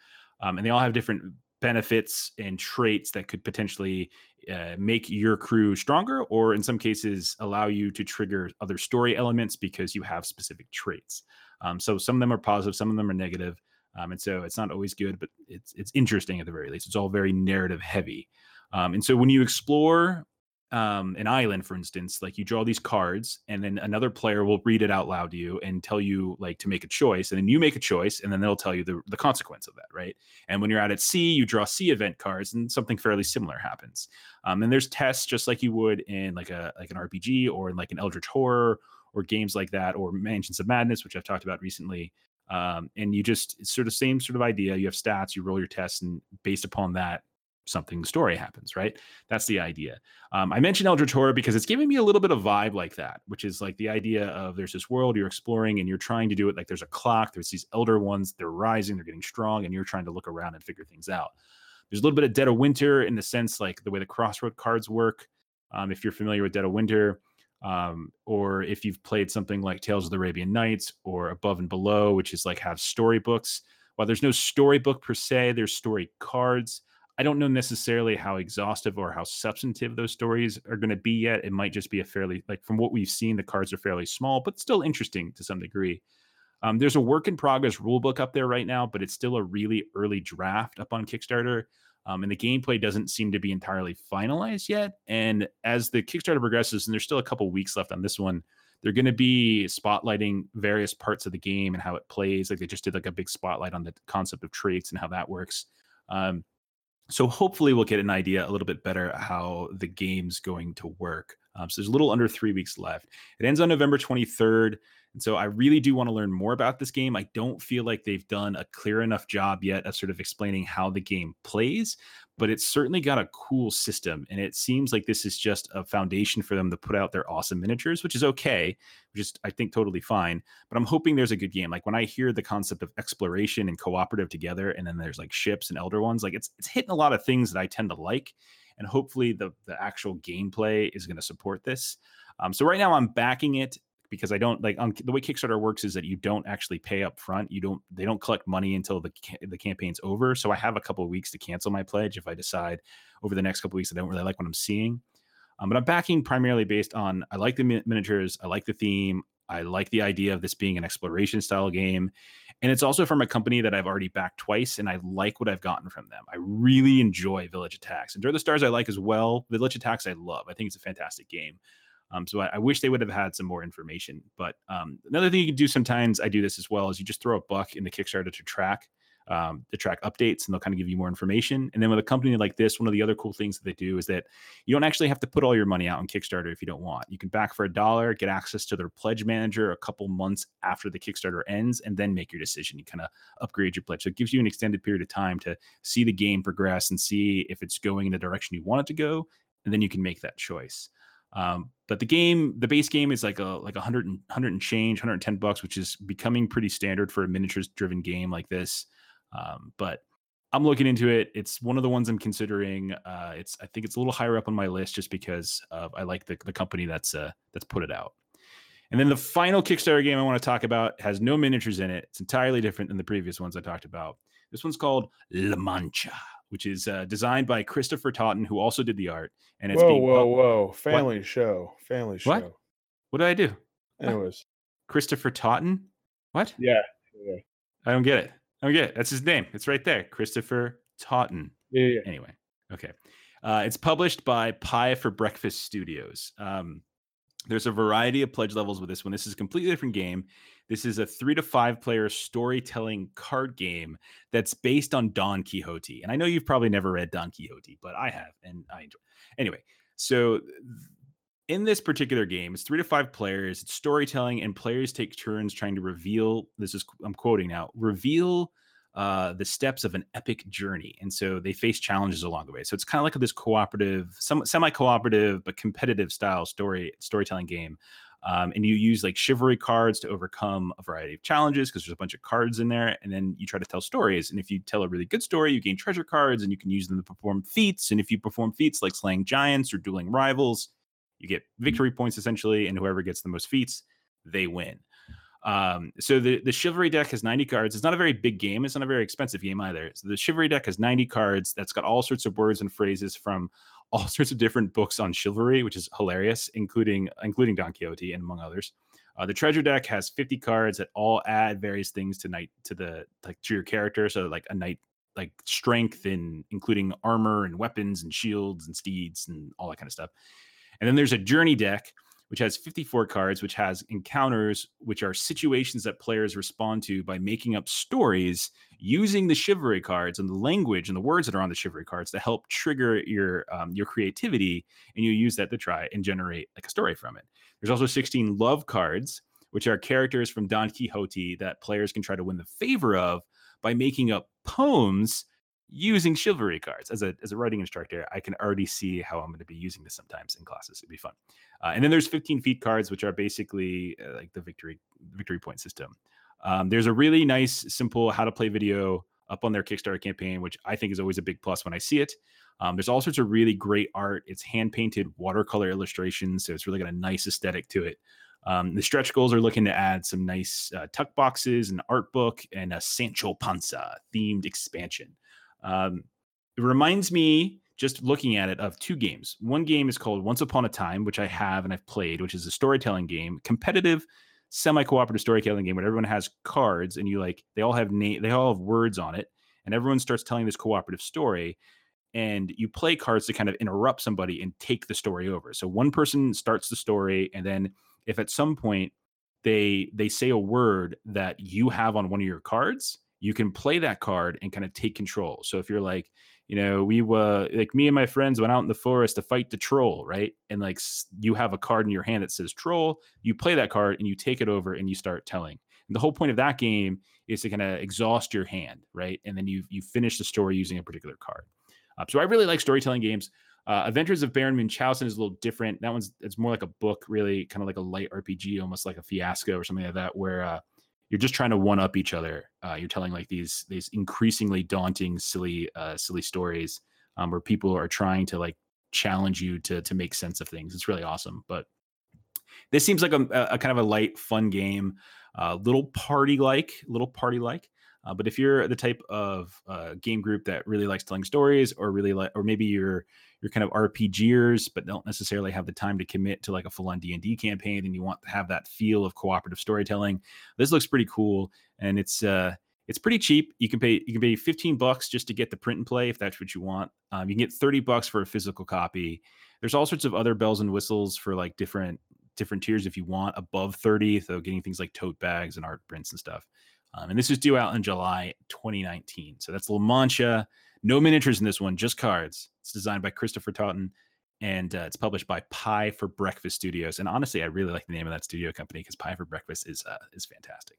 Speaker 1: um, and they all have different benefits and traits that could potentially uh, make your crew stronger or in some cases allow you to trigger other story elements because you have specific traits. Um, so some of them are positive some of them are negative um, and so it's not always good but it's it's interesting at the very least. It's all very narrative heavy. Um, and so when you explore um, an island, for instance, like you draw these cards, and then another player will read it out loud to you and tell you like to make a choice, and then you make a choice, and then they'll tell you the, the consequence of that, right? And when you're out at sea, you draw sea event cards, and something fairly similar happens. Um, and there's tests just like you would in like a like an RPG or in like an Eldritch horror or games like that, or Mansions of Madness, which I've talked about recently. Um, and you just it's sort of same sort of idea. You have stats, you roll your tests, and based upon that, something story happens, right? That's the idea. Um, I mentioned Eldritch Horror because it's giving me a little bit of vibe like that, which is like the idea of there's this world you're exploring and you're trying to do it like there's a clock, there's these elder ones, they're rising, they're getting strong, and you're trying to look around and figure things out. There's a little bit of Dead of Winter in the sense like the way the crossroad cards work. Um, if you're familiar with Dead of Winter, um, or if you've played something like Tales of the Arabian Nights or Above and Below, which is like have storybooks. While there's no storybook per se, there's story cards I don't know necessarily how exhaustive or how substantive those stories are going to be yet. It might just be a fairly like from what we've seen, the cards are fairly small, but still interesting to some degree. Um, there's a work in progress rule book up there right now, but it's still a really early draft up on Kickstarter. Um, and the gameplay doesn't seem to be entirely finalized yet. And as the Kickstarter progresses, and there's still a couple weeks left on this one, they're going to be spotlighting various parts of the game and how it plays. Like they just did like a big spotlight on the concept of traits and how that works. Um, so hopefully we'll get an idea a little bit better how the game's going to work. Um, so there's a little under three weeks left. It ends on November 23rd. And so I really do want to learn more about this game. I don't feel like they've done a clear enough job yet of sort of explaining how the game plays, but it's certainly got a cool system. And it seems like this is just a foundation for them to put out their awesome miniatures, which is okay, which is, I think, totally fine. But I'm hoping there's a good game. Like when I hear the concept of exploration and cooperative together, and then there's like ships and elder ones, like it's it's hitting a lot of things that I tend to like. And hopefully the the actual gameplay is going to support this. Um, so right now I'm backing it because I don't like on the way Kickstarter works is that you don't actually pay up front. You don't they don't collect money until the the campaign's over. So I have a couple of weeks to cancel my pledge if I decide over the next couple weeks I don't really like what I'm seeing. Um, but I'm backing primarily based on I like the miniatures, I like the theme, I like the idea of this being an exploration style game. And it's also from a company that I've already backed twice, and I like what I've gotten from them. I really enjoy Village Attacks. And Endure the Stars, I like as well. Village Attacks, I love. I think it's a fantastic game. Um, so I, I, wish they would have had some more information. But um, another thing you can do sometimes, I do this as well, is you just throw a buck in the Kickstarter to track um, the track updates, and they'll kind of give you more information. And then with a company like this, one of the other cool things that they do is that you don't actually have to put all your money out on Kickstarter if you don't want. You can back for a dollar, get access to their pledge manager a couple months after the Kickstarter ends, and then make your decision. You kind of upgrade your pledge. So it gives you an extended period of time to see the game progress and see if it's going in the direction you want it to go, and then you can make that choice. Um, but the game, the base game is like a like a hundred and hundred and change, 110 bucks, which is becoming pretty standard for a miniatures driven game like this. Um, but I'm looking into it. It's one of the ones I'm considering. Uh, it's I think it's a little higher up on my list just because of, I like the the company that's uh, that's put it out. And then the final Kickstarter game I want to talk about has no miniatures in it. It's entirely different than the previous ones I talked about. This one's called La Mancha, which is uh, designed by Christopher Totten, who also did the art. And it's
Speaker 2: whoa,
Speaker 1: being
Speaker 2: whoa,
Speaker 1: pub-
Speaker 2: whoa! Family show, family show.
Speaker 1: What? What did I do?
Speaker 2: Anyways,
Speaker 1: Christopher Totten? What?
Speaker 2: yeah, yeah,
Speaker 1: I don't get it. I don't get it. That's his name. It's right there. Christopher Totten.
Speaker 2: yeah. yeah.
Speaker 1: Anyway, okay. Uh, it's published by Pie for Breakfast Studios. Um, there's a variety of pledge levels with this one. This is a completely different game. This is a three to five player storytelling card game that's based on Don Quixote. And I know you've probably never read Don Quixote, but I have, and I enjoy. Anyway, so in this particular game, it's three to five players. It's storytelling, and players take turns trying to reveal. This is I'm quoting now. Reveal uh, the steps of an epic journey, and so they face challenges along the way. So it's kind of like this cooperative, some semi-cooperative but competitive style story storytelling game. Um, and you use like chivalry cards to overcome a variety of challenges because there's a bunch of cards in there, and then you try to tell stories. And if you tell a really good story, you gain treasure cards, and you can use them to perform feats. And if you perform feats like slaying giants or dueling rivals, you get victory points essentially, and whoever gets the most feats, they win. Um, so the the chivalry deck has 90 cards. It's not a very big game. It's not a very expensive game either. So the chivalry deck has 90 cards. That's got all sorts of words and phrases from all sorts of different books on chivalry, which is hilarious, including including Don Quixote and among others. Uh, the treasure deck has 50 cards that all add various things to night to the like to your character. So like a knight like strength and including armor and weapons and shields and steeds and all that kind of stuff. And then there's a journey deck, which has 54 cards, which has encounters, which are situations that players respond to by making up stories using the chivalry cards and the language and the words that are on the chivalry cards to help trigger your um, your creativity, and you use that to try and generate like a story from it. There's also 16 love cards, which are characters from Don Quixote that players can try to win the favor of by making up poems using chivalry cards. As a as a writing instructor i can already see how i'm going to be using this sometimes in classes. It'd be fun uh, and then there's 15 feat cards which are basically uh, like the victory victory point system. Um, there's a really nice simple how to play video up on their kickstarter campaign which i think is always a big plus when i see it. Um, there's all sorts of really great art. It's hand painted watercolor illustrations so it's really got a nice aesthetic to it. Um, the stretch goals are looking to add some nice uh, tuck boxes, an art book, and a Sancho Panza themed expansion. Um, it reminds me, just looking at it, of two games. One game is called Once Upon a Time, which I have and I've played, which is a storytelling game, competitive, semi-cooperative storytelling game where everyone has cards and you like they all have name, they all have words on it, and everyone starts telling this cooperative story. And you play cards to kind of interrupt somebody and take the story over. So one person starts the story, and then if at some point they they say a word that you have on one of your cards, you can play that card and kind of take control. So if you're like, you know, we were like me and my friends went out in the forest to fight the troll, right? And like you have a card in your hand that says troll, you play that card and you take it over and you start telling. And the whole point of that game is to kind of exhaust your hand, right? And then you you finish the story using a particular card. Uh, so I really like storytelling games. Uh, Adventures of Baron Munchausen is a little different. That one's it's more like a book, really, kind of like a light RPG, almost like a fiasco or something like that, where uh, you're just trying to one up each other. Uh, you're telling like these these increasingly daunting, silly, uh, silly stories um, where people are trying to like challenge you to to make sense of things. It's really awesome. But this seems like a, a kind of a light, fun game, uh, little party like, little party like. Uh, but if you're the type of uh, game group that really likes telling stories, or really like, or maybe you're you're kind of RPGers, but don't necessarily have the time to commit to like a full on D and D campaign, and you want to have that feel of cooperative storytelling, this looks pretty cool, and it's uh it's pretty cheap. You can pay you can pay 15 bucks just to get the print and play if that's what you want. Um, you can get 30 bucks for a physical copy. There's all sorts of other bells and whistles for like different different tiers if you want above 30, so getting things like tote bags and art prints and stuff. Um, and this is due out in July 2019. So that's La Mancha. No miniatures in this one, just cards. It's designed by Christopher Totten and uh, it's published by Pie for Breakfast Studios. And honestly, I really like the name of that studio company because Pie for Breakfast is uh, is fantastic.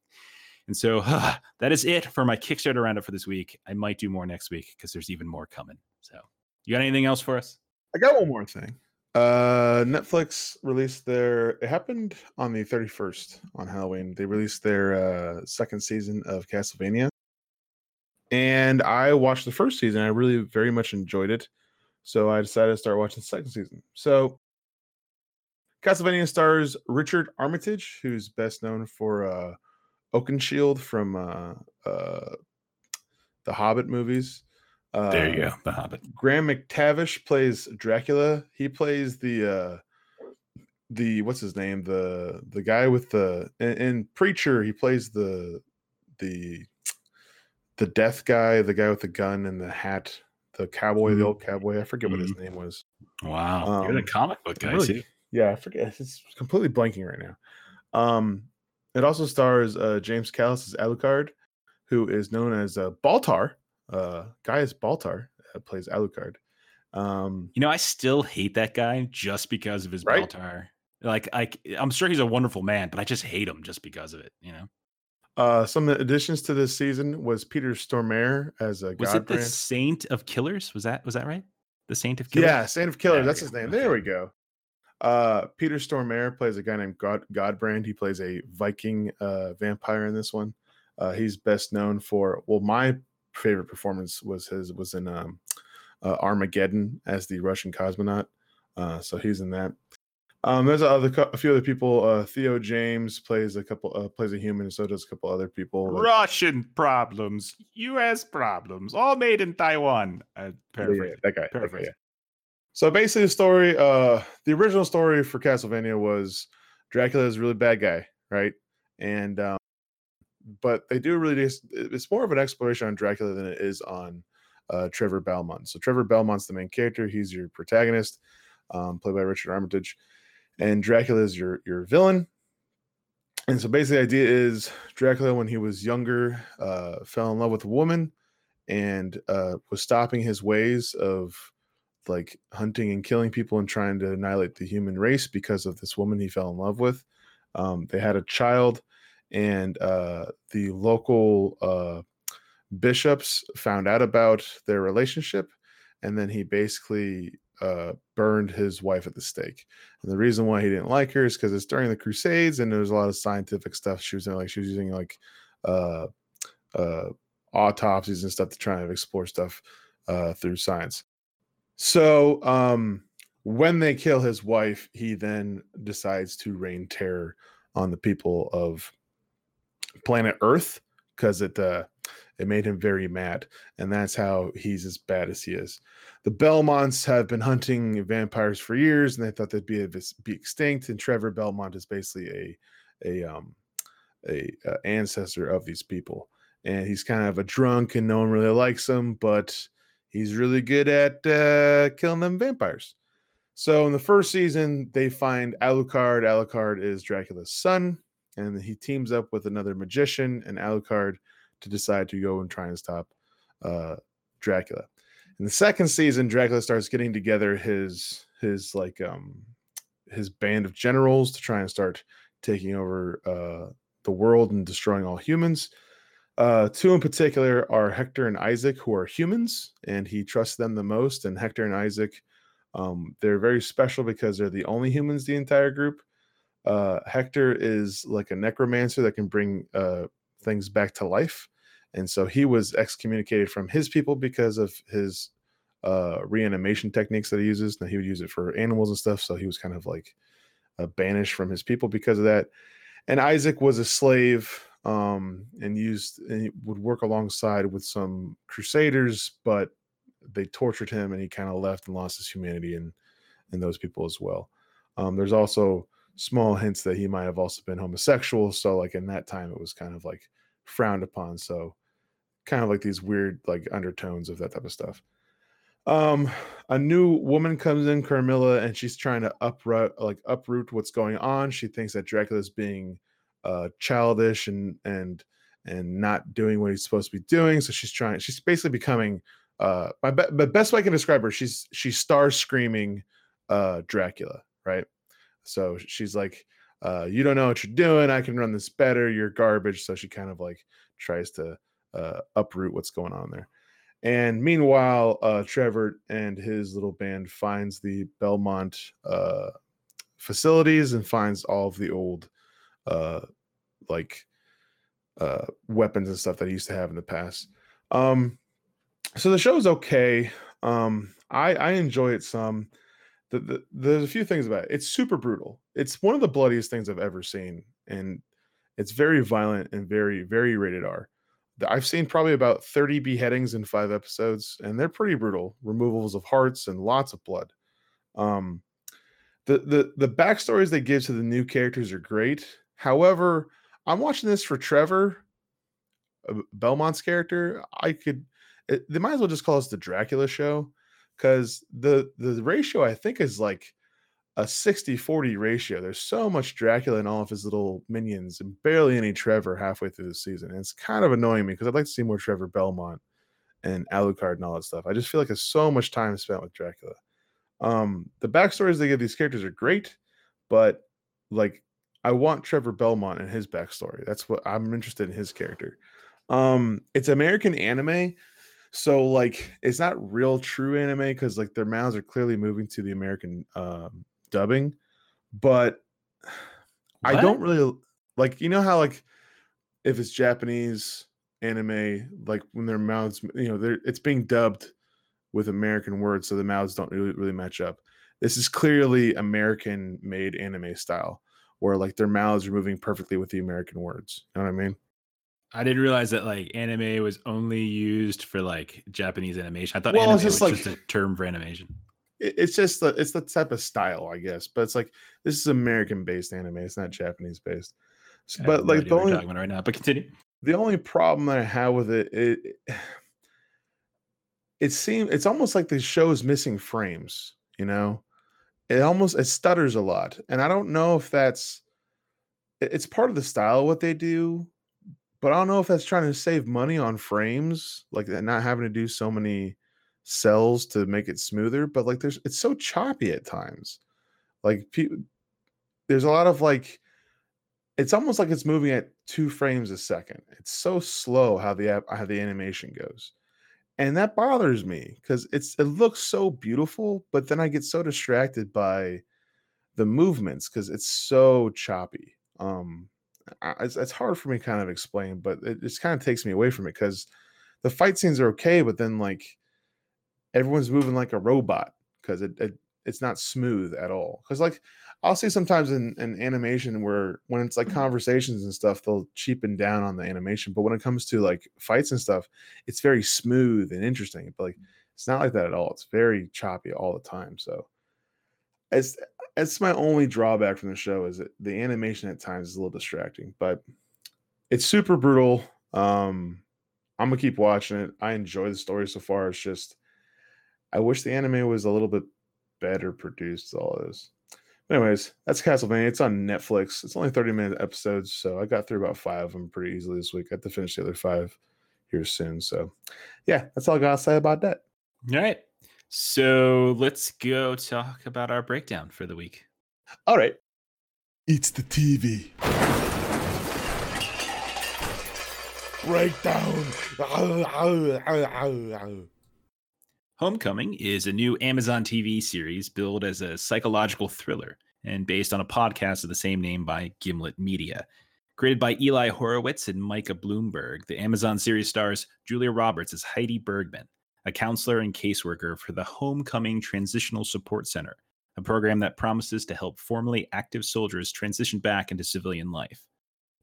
Speaker 1: And so uh, that is it for my Kickstarter roundup for this week. I might do more next week because there's even more coming. So, you got anything else for us?
Speaker 2: I got one more thing. Uh, Netflix released their. It happened on the 31st on Halloween. They released their uh, second season of Castlevania. And I watched the first season. I really very much enjoyed it, so I decided to start watching the second season. So, Castlevania stars Richard Armitage, who's best known for uh, Oakenshield from uh, uh, the Hobbit movies. Uh,
Speaker 1: there you go, The Hobbit.
Speaker 2: Graham McTavish plays Dracula. He plays the uh, the what's his name the the guy with the in, in Preacher. He plays the the the death guy, the guy with the gun and the hat, the cowboy,
Speaker 1: Mhm.
Speaker 2: the old cowboy. I forget what his
Speaker 1: Mhm.
Speaker 2: name was.
Speaker 1: Wow, you're the
Speaker 2: Um,
Speaker 1: comic book guy.
Speaker 2: really-
Speaker 1: see?
Speaker 2: Yeah, I forget. It's completely blanking right now. Um, it also stars uh, James Callis as Alucard, who is known as uh, Baltar. Uh, Gaius Baltar uh, plays Alucard. Um,
Speaker 1: You know, I still hate that guy just because of his
Speaker 2: Right?
Speaker 1: Baltar. Like, I, I'm sure he's a wonderful man, but I just hate him just because of it. You know,
Speaker 2: uh, some additions to this season was Peter Stormare as a
Speaker 1: was it the
Speaker 2: Godbrand.
Speaker 1: Saint of Killers? Was that was that right? The Saint of Killers.
Speaker 2: Yeah, Saint of Killers.
Speaker 1: There
Speaker 2: That's his name. There we go. Uh, Peter Stormare plays a guy named God Godbrand. He plays a Viking uh, vampire in this one. Uh, he's best known for well, my favorite performance was his was in um, uh, Armageddon as the Russian cosmonaut. Uh, so he's in that. Um, there's a, other, a few other people. Uh, Theo James plays a couple uh, plays a human. and So does a couple other people. like-
Speaker 1: Russian problems, U.S. problems, all made in Taiwan. Uh,
Speaker 2: Yeah, yeah,
Speaker 1: paraphrase.
Speaker 2: that guy.
Speaker 1: Paraphrase.
Speaker 2: yeah. So basically, the story, uh, the original story for Castlevania was Dracula is a really bad guy, right? And um, but they do really just it's more of an exploration on Dracula than it is on uh, Trevor Belmont. So Trevor Belmont's the main character; he's your protagonist, um, played by Richard Armitage, and Dracula is your your villain. And so basically, the idea is Dracula, when he was younger, uh, fell in love with a woman and uh, was stopping his ways of like hunting and killing people and trying to annihilate the human race because of this woman he fell in love with. Um, they had a child, and uh, the local uh, bishops found out about their relationship, and then he basically uh, burned his wife at the stake. And the reason why he didn't like her is because it's during the Crusades, and there's a lot of scientific stuff she was doing. Like she was using like uh, uh, autopsies and stuff to try and explore stuff uh, through science. So um, when they kill his wife, he then decides to rain terror on the people of planet Earth because it uh, it made him very mad, and that's how he's as bad as he is. The Belmonts have been hunting vampires for years, and they thought they'd be be extinct. And Trevor Belmont is basically a a um a, uh ancestor of these people, and he's kind of a drunk, and no one really likes him, but he's really good at uh, killing them vampires. So in the first season, they find Alucard. Alucard is Dracula's son, and he teams up with another magician and Alucard to decide to go and try and stop uh, Dracula. In the second season, Dracula starts getting together his his like um his band of generals to try and start taking over uh, the world and destroying all humans. Uh, two in particular are Hector and Isaac, who are humans, and he trusts them the most. And Hector and Isaac, um, they're very special because they're the only humans the entire group. Uh, Hector is like a necromancer that can bring uh, things back to life, and so he was excommunicated from his people because of his uh, reanimation techniques that he uses. Now he would use it for animals and stuff, so he was kind of like uh, banished from his people because of that. And Isaac was a slave um, and used and he would work alongside with some crusaders, but they tortured him and he kind of left and lost his humanity and and those people as well. Um, there's also small hints that he might have also been homosexual. So like in that time, it was kind of like frowned upon. So kind of like these weird like undertones of that type of stuff. Um, a new woman comes in, Carmilla, and she's trying to uproot like uproot what's going on. She thinks that Dracula's being uh childish and and and not doing what he's supposed to be doing. So she's trying, she's basically becoming uh my be- the best way I can describe her, she's she's star screaming uh Dracula, right? So she's like, uh, you don't know what you're doing, I can run this better, you're garbage. So she kind of like tries to uh uproot what's going on there. And meanwhile, uh, Trevor and his little band finds the Belmont uh, facilities and finds all of the old, uh, like, uh, weapons and stuff that he used to have in the past. Um, so the show's okay. Um, I I enjoy it some. The, the, there's a few things about it. It's super brutal. It's one of the bloodiest things I've ever seen, and it's very violent and very very rated R. I've seen probably about 30 beheadings in five episodes, and they're pretty brutal. Removals of hearts and lots of blood. Um, the the the backstories they give to the new characters are great. However, I'm watching this for Trevor, uh, Belmont's character. I could it, they might as well just call us the Dracula show because the the ratio I think is like a 60 40 ratio. There's so much Dracula and all of his little minions and barely any Trevor halfway through the season. And it's kind of annoying me because I'd like to see more Trevor Belmont and Alucard and all that stuff. I just feel like there's so much time spent with Dracula. Um, the backstories they give these characters are great, but like I want Trevor Belmont and his backstory. That's what I'm interested in his character. Um, it's American anime, so like it's not real true anime because like their mouths are clearly moving to the American um dubbing, but what? I don't really like you know how like if it's Japanese anime, like when their mouths, you know, they're it's being dubbed with American words, so the mouths don't really, really match up. This is clearly American made anime style, where like their mouths are moving perfectly with the American words. You know what I mean?
Speaker 1: I didn't realize that like anime was only used for like Japanese animation. I thought well, anime was like, just a term for animation
Speaker 2: it's just the it's the type of style, I guess. But it's like this is American based anime. It's not Japanese based. So, but like the only
Speaker 1: right now. But continue.
Speaker 2: The only problem that I have with it, it it seems it's almost like the show is missing frames. You know, it almost it stutters a lot, and I don't know if that's it's part of the style of what they do, but I don't know if that's trying to save money on frames, like not having to do so many cells to make it smoother, but like there's it's so choppy at times. Like pe- there's a lot of like it's almost like it's moving at two frames a second. It's so slow how the how the animation goes. And that bothers me because it's it looks so beautiful, but then I get so distracted by the movements because it's so choppy. Um it's, it's hard for me kind of explain, but it just kind of takes me away from it because the fight scenes are okay, but then like everyone's moving like a robot because it, it, it's not smooth at all. Because like I'll see sometimes in, in animation where when it's like mm-hmm. conversations and stuff, they'll cheapen down on the animation. But when it comes to like fights and stuff, it's very smooth and interesting. But like it's not like that at all. It's very choppy all the time. So it's it's my only drawback from the show is that the animation at times is a little distracting, but it's super brutal. Um I'm gonna keep watching it. I enjoy the story so far. It's just I wish the anime was a little bit better produced. All this. Anyways, that's Castlevania. It's on Netflix. It's only 30 minute episodes, so I got through about five of them pretty easily this week. I have to finish the other five here soon. So, yeah, that's all I gotta say about that.
Speaker 1: All right. So let's go talk about our breakdown for the week.
Speaker 2: All right. It's the TV. Breakdown.
Speaker 1: Homecoming is a new Amazon TV series billed as a psychological thriller and based on a podcast of the same name by Gimlet Media. Created by Eli Horowitz and Micah Bloomberg, the Amazon series stars Julia Roberts as Heidi Bergman, a counselor and caseworker for the Homecoming Transitional Support Center, a program that promises to help formerly active soldiers transition back into civilian life.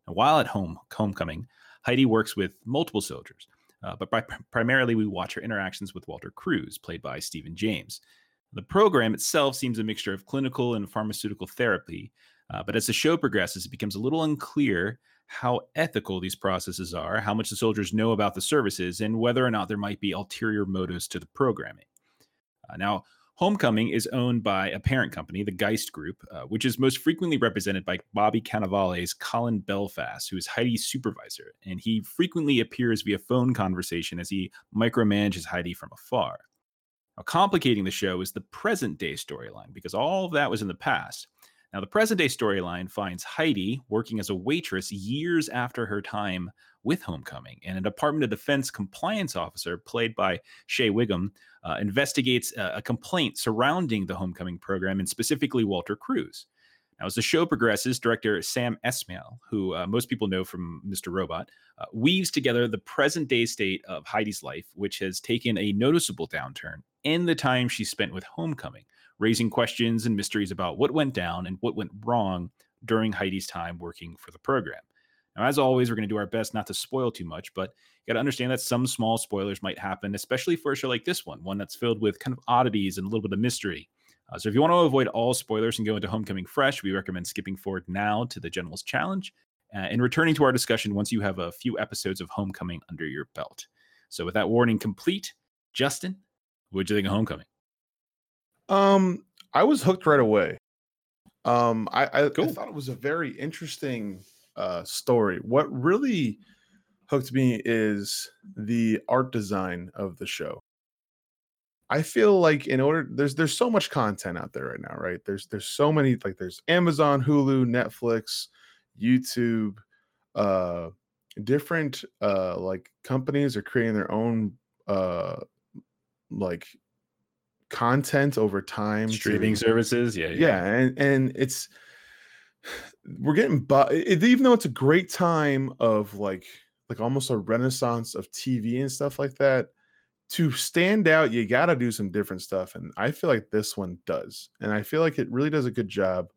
Speaker 1: Now, while at home, Homecoming, Heidi works with multiple soldiers uh, but by, primarily we watch her interactions with Walter Cruz, played by Stephan James. The program itself seems a mixture of clinical and pharmaceutical therapy, uh, but as the show progresses, it becomes a little unclear how ethical these processes are, how much the soldiers know about the services, and whether or not there might be ulterior motives to the programming. Uh, now, Homecoming is owned by a parent company, the Geist Group, uh, which is most frequently represented by Bobby Cannavale's Colin Belfast, who is Heidi's supervisor, and he frequently appears via phone conversation as he micromanages Heidi from afar. Now, complicating the show is the present day storyline because all of that was in the past. Now, the present day storyline finds Heidi working as a waitress years after her time with Homecoming, and a Department of Defense compliance officer, played by Shea Whigham, uh, investigates a, a, complaint surrounding the Homecoming program and specifically Walter Cruz. Now, as the show progresses, director Sam Esmail, who uh, most people know from Mr. Robot, uh, weaves together the present day state of Heidi's life, which has taken a noticeable downturn, in the time she spent with Homecoming, raising questions and mysteries about what went down and what went wrong during Heidi's time working for the program. Now, as always, we're going to do our best not to spoil too much, but you got to understand that some small spoilers might happen, especially for a show like this one, one that's filled with kind of oddities and a little bit of mystery. Uh, so, if you want to avoid all spoilers and go into Homecoming fresh, we recommend skipping forward now to the Gentleman's Challenge uh, and returning to our discussion once you have a few episodes of Homecoming under your belt. So, with that warning complete, Justin, what'd you think of Homecoming?
Speaker 2: Um, I was hooked right away. Um, I, I, cool. I thought it was a very interesting uh, story. What really hooked me is the art design of the show. I feel like in order there's there's so much content out there right now, right? There's there's so many like there's Amazon, Hulu, Netflix, YouTube, uh different uh like companies are creating their own uh like content over time
Speaker 1: streaming to, services yeah,
Speaker 2: yeah yeah and and it's we're getting but even though it's a great time of like like almost a renaissance of TV and stuff like that to stand out you got to do some different stuff and I feel like this one does and I feel like it really does a good job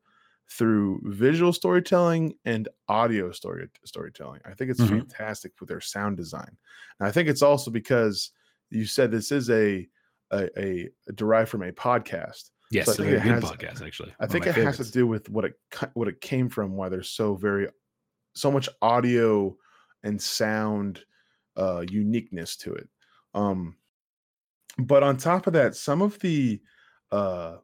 Speaker 2: through visual storytelling and audio story storytelling. I think it's mm-hmm. fantastic with their sound design. And I think it's also because you said this is a a, a, a derived from a podcast.
Speaker 1: Yes, so I think it has, podcast actually.
Speaker 2: I think it favorites. has to do with what it what it came from. Why there's so very so much audio and sound uh, uniqueness to it. Um, but on top of that, some of the uh,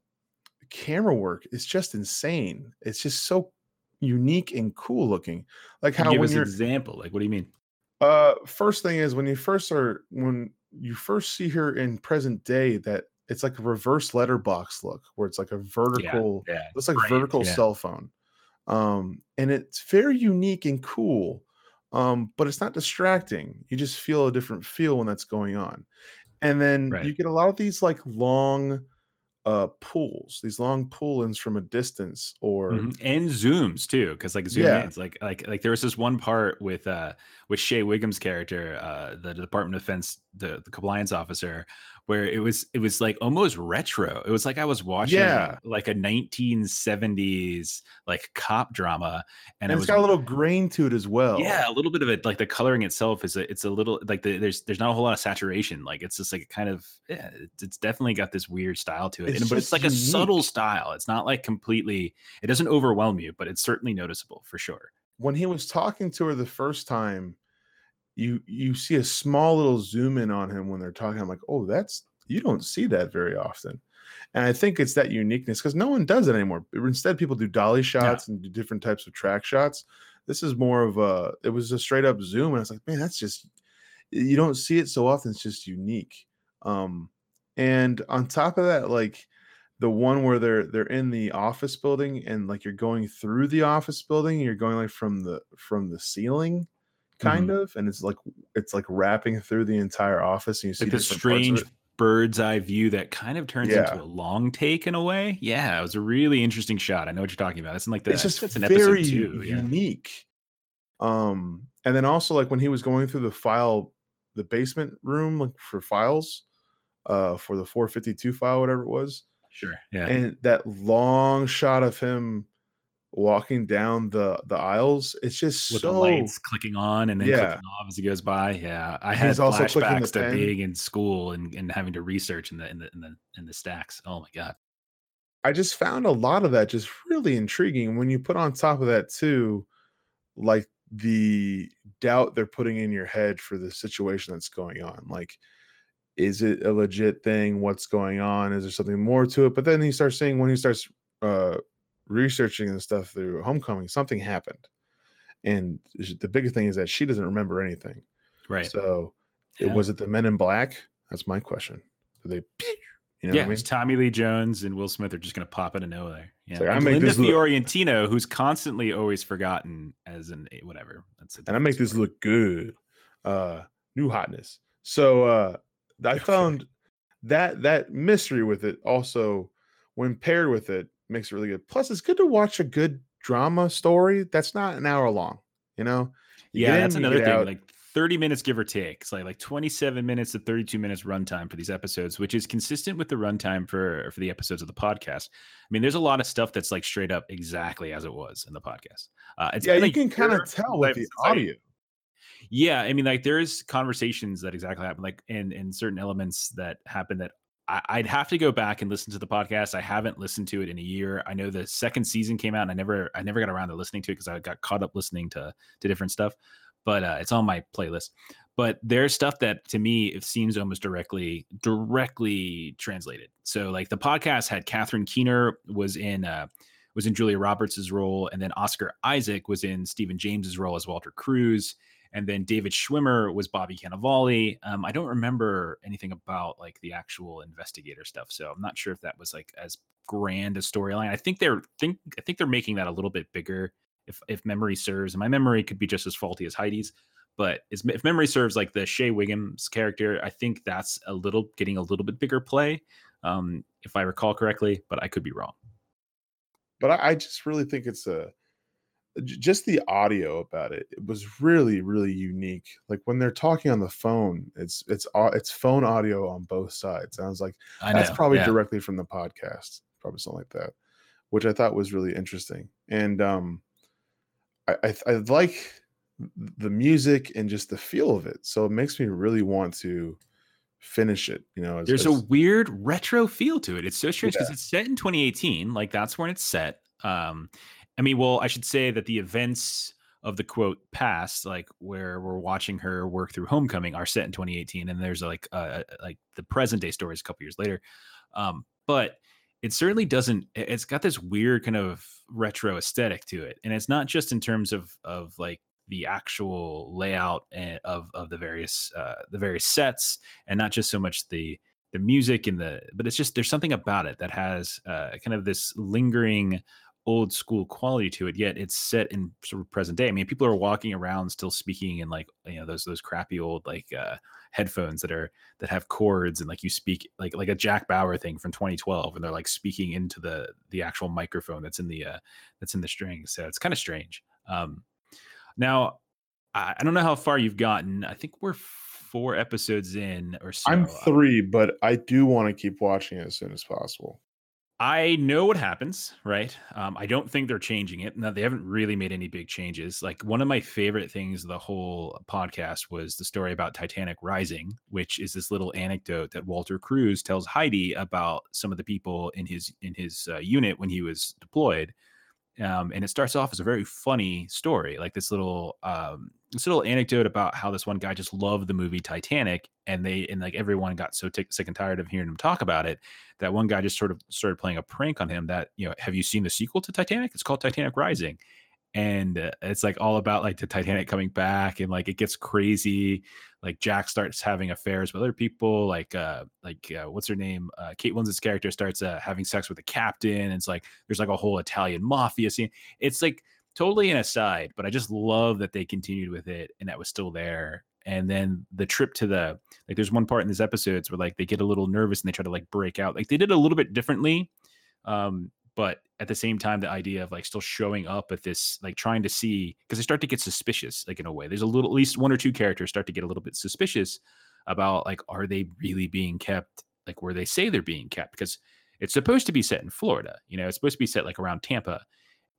Speaker 2: camera work is just insane. It's just so unique and cool looking. Like how
Speaker 1: give
Speaker 2: when
Speaker 1: us an example. Like what do you mean?
Speaker 2: Uh, first thing is when you first are when you first see her in present day that it's like a reverse letterbox look where it's like a vertical yeah, yeah. looks like right. a vertical yeah. cell phone um and it's very unique and cool um but it's not distracting you just feel a different feel when that's going on and then right. you get a lot of these like long uh pulls these long pull-ins from a distance or mm-hmm.
Speaker 1: and zooms too because like zoom yeah. ins like like like there was this one part with uh with Shea Whigham's character uh the department of defense the, the compliance officer where it was it was like almost retro. It was like I was watching yeah. like a 1970s like cop drama,
Speaker 2: and, and
Speaker 1: it
Speaker 2: was got a little grain to it as well.
Speaker 1: Yeah, a little bit of it. Like the coloring itself is a, it's a little like the, there's there's not a whole lot of saturation. Like it's just like kind of yeah, it's definitely got this weird style to it. And, but it's like unique. a subtle style. It's not like completely. It doesn't overwhelm you, but it's certainly noticeable for sure.
Speaker 2: When he was talking to her the first time you you see a small little zoom in on him when they're talking. I'm like, oh, that's you don't see that very often. And I think it's that uniqueness because no one does it anymore. Instead, people do dolly shots yeah. and do different types of track shots. This is more of a it was a straight up zoom, and I was like, man, that's just you don't see it so often. It's just unique. Um, and on top of that, like the one where they're they're in the office building and like you're going through the office building, you're going like from the from the ceiling kind mm-hmm. of, and it's like it's like wrapping through the entire office, and you see
Speaker 1: like the strange bird's eye view that kind of turns yeah. into a long take in a way. Yeah, it was a really interesting shot. I know what you're talking about. It's in like the,
Speaker 2: it's just it's an very episode two, unique. Yeah. Um, and then also like when he was going through the file, the basement room like for files, uh, for the 452 file, whatever it was.
Speaker 1: Sure. Yeah.
Speaker 2: And that long shot of him walking down the the aisles. It's just
Speaker 1: with
Speaker 2: so,
Speaker 1: the lights clicking on and then yeah. clicking off as he goes by. Yeah, I had also flashbacks to being in school and, and having to research in the in the in the in the stacks. Oh my god.
Speaker 2: I just found a lot of that just really intriguing. When you put on top of that too, like the doubt they're putting in your head for the situation that's going on. Like, is it a legit thing? What's going on? Is there something more to it? But then you start seeing when he starts uh researching and stuff through homecoming something happened and the biggest thing is that she doesn't remember anything
Speaker 1: right
Speaker 2: so yeah. it was it the men in black that's my question Did they
Speaker 1: you know yeah, I mean? Tommy Lee Jones and Will Smith are just going to pop out of nowhere. Yeah, like, I make Linda Fiorentino, look... who's constantly always forgotten as an whatever.
Speaker 2: That's it. and I make this look good. Uh, new hotness. So uh, I found that that mystery with it also, when paired with it, makes it really good. Plus, it's good to watch a good drama story that's not an hour long. You know,
Speaker 1: You yeah, that's another thing. Out. Like 30 minutes give or take. It's like like 27 minutes to 32 minutes runtime for these episodes, which is consistent with the runtime for for the episodes of the podcast. I mean, there's a lot of stuff that's like straight up exactly as it was in the podcast.
Speaker 2: Uh, it's yeah, you can kind of tell with the audio.
Speaker 1: Yeah, I mean, like there's conversations that exactly happen, like in in certain elements that happen that I, would have to go back and listen to the podcast. I haven't listened to it in a year. I know the second season came out, and I never I never got around to listening to it because I got caught up listening to to different stuff but uh, it's on my playlist. But there's stuff that to me it seems almost directly directly translated. So like the podcast had Catherine Keener was in uh, was in Julia Roberts's role, and then Oscar Isaac was in Stephan James's role as Walter Cruz, and then David Schwimmer was Bobby Cannavale. Um, I don't remember anything about like the actual investigator stuff, so I'm not sure if that was like as grand a storyline. I think they're think I think they're making that a little bit bigger if if memory serves. And my memory could be just as faulty as Heidi's, but if memory serves, like the Shea Whigham's character, I think that's a little getting a little bit bigger play, um, if I recall correctly. But I could be wrong.
Speaker 2: But I, I just really think it's a just the audio about it it was really really unique like when they're talking on the phone it's it's it's phone audio on both sides and i was like that's probably yeah. directly from the podcast probably something like that which i thought was really interesting and um I, I, I like the music and just the feel of it. So it makes me really want to finish it. You know,
Speaker 1: as, there's as, a weird retro feel to it. It's so strange because yeah. it's set in 2018. Like that's when it's set. Um, I mean, well, I should say that the events of the quote past, like where we're watching her work through Homecoming, are set in 2018, and there's like uh like the present day stories a couple years later. Um, but it certainly doesn't it's got this weird kind of retro aesthetic to it and it's not just in terms of of like the actual layout eh, of of the various uh the various sets and not just so much the the music and the but it's just there's something about it that has uh kind of this lingering old school quality to it yet it's set in sort of present day. I mean people are walking around still speaking in like you know those those crappy old like uh headphones that are that have cords and like you speak like like a jack bauer thing from 2012 and they're like speaking into the the actual microphone that's in the uh that's in the strings. So it's kind of strange. Um now I, I don't know how far you've gotten. I think we're four episodes in or so.
Speaker 2: I'm three but i do want to keep watching it as soon as possible
Speaker 1: I know what happens, right? Um, I don't think they're changing it. Now they haven't really made any big changes. Like one of my favorite things the whole podcast was the story about Titanic Rising, which is this little anecdote that Walter Cruz tells Heidi about some of the people in his in his uh, unit when he was deployed. Um, and it starts off as a very funny story, like this little um, this little anecdote about how this one guy just loved the movie Titanic, and they and like everyone got so t- sick and tired of hearing him talk about it that one guy just sort of started playing a prank on him. That you know, have you seen the sequel to Titanic? It's called Titanic Rising, and uh, it's like all about like the Titanic coming back and like it gets crazy. Like Jack starts having affairs with other people. Like uh like uh, what's her name? Uh, Kate Winslet's character starts uh, having sex with the captain. And it's like there's like a whole Italian mafia scene. It's like totally an aside, but I just love that they continued with it and that was still there. And then the trip to the like there's one part in these episodes where like they get a little nervous and they try to like break out. Like they did a little bit differently. Um, but at the same time the idea of like still showing up at this like trying to see because they start to get suspicious like in a way. There's a little at least one or two characters start to get a little bit suspicious about like are they really being kept like where they say they're being kept because it's supposed to be set in florida you know it's supposed to be set like around tampa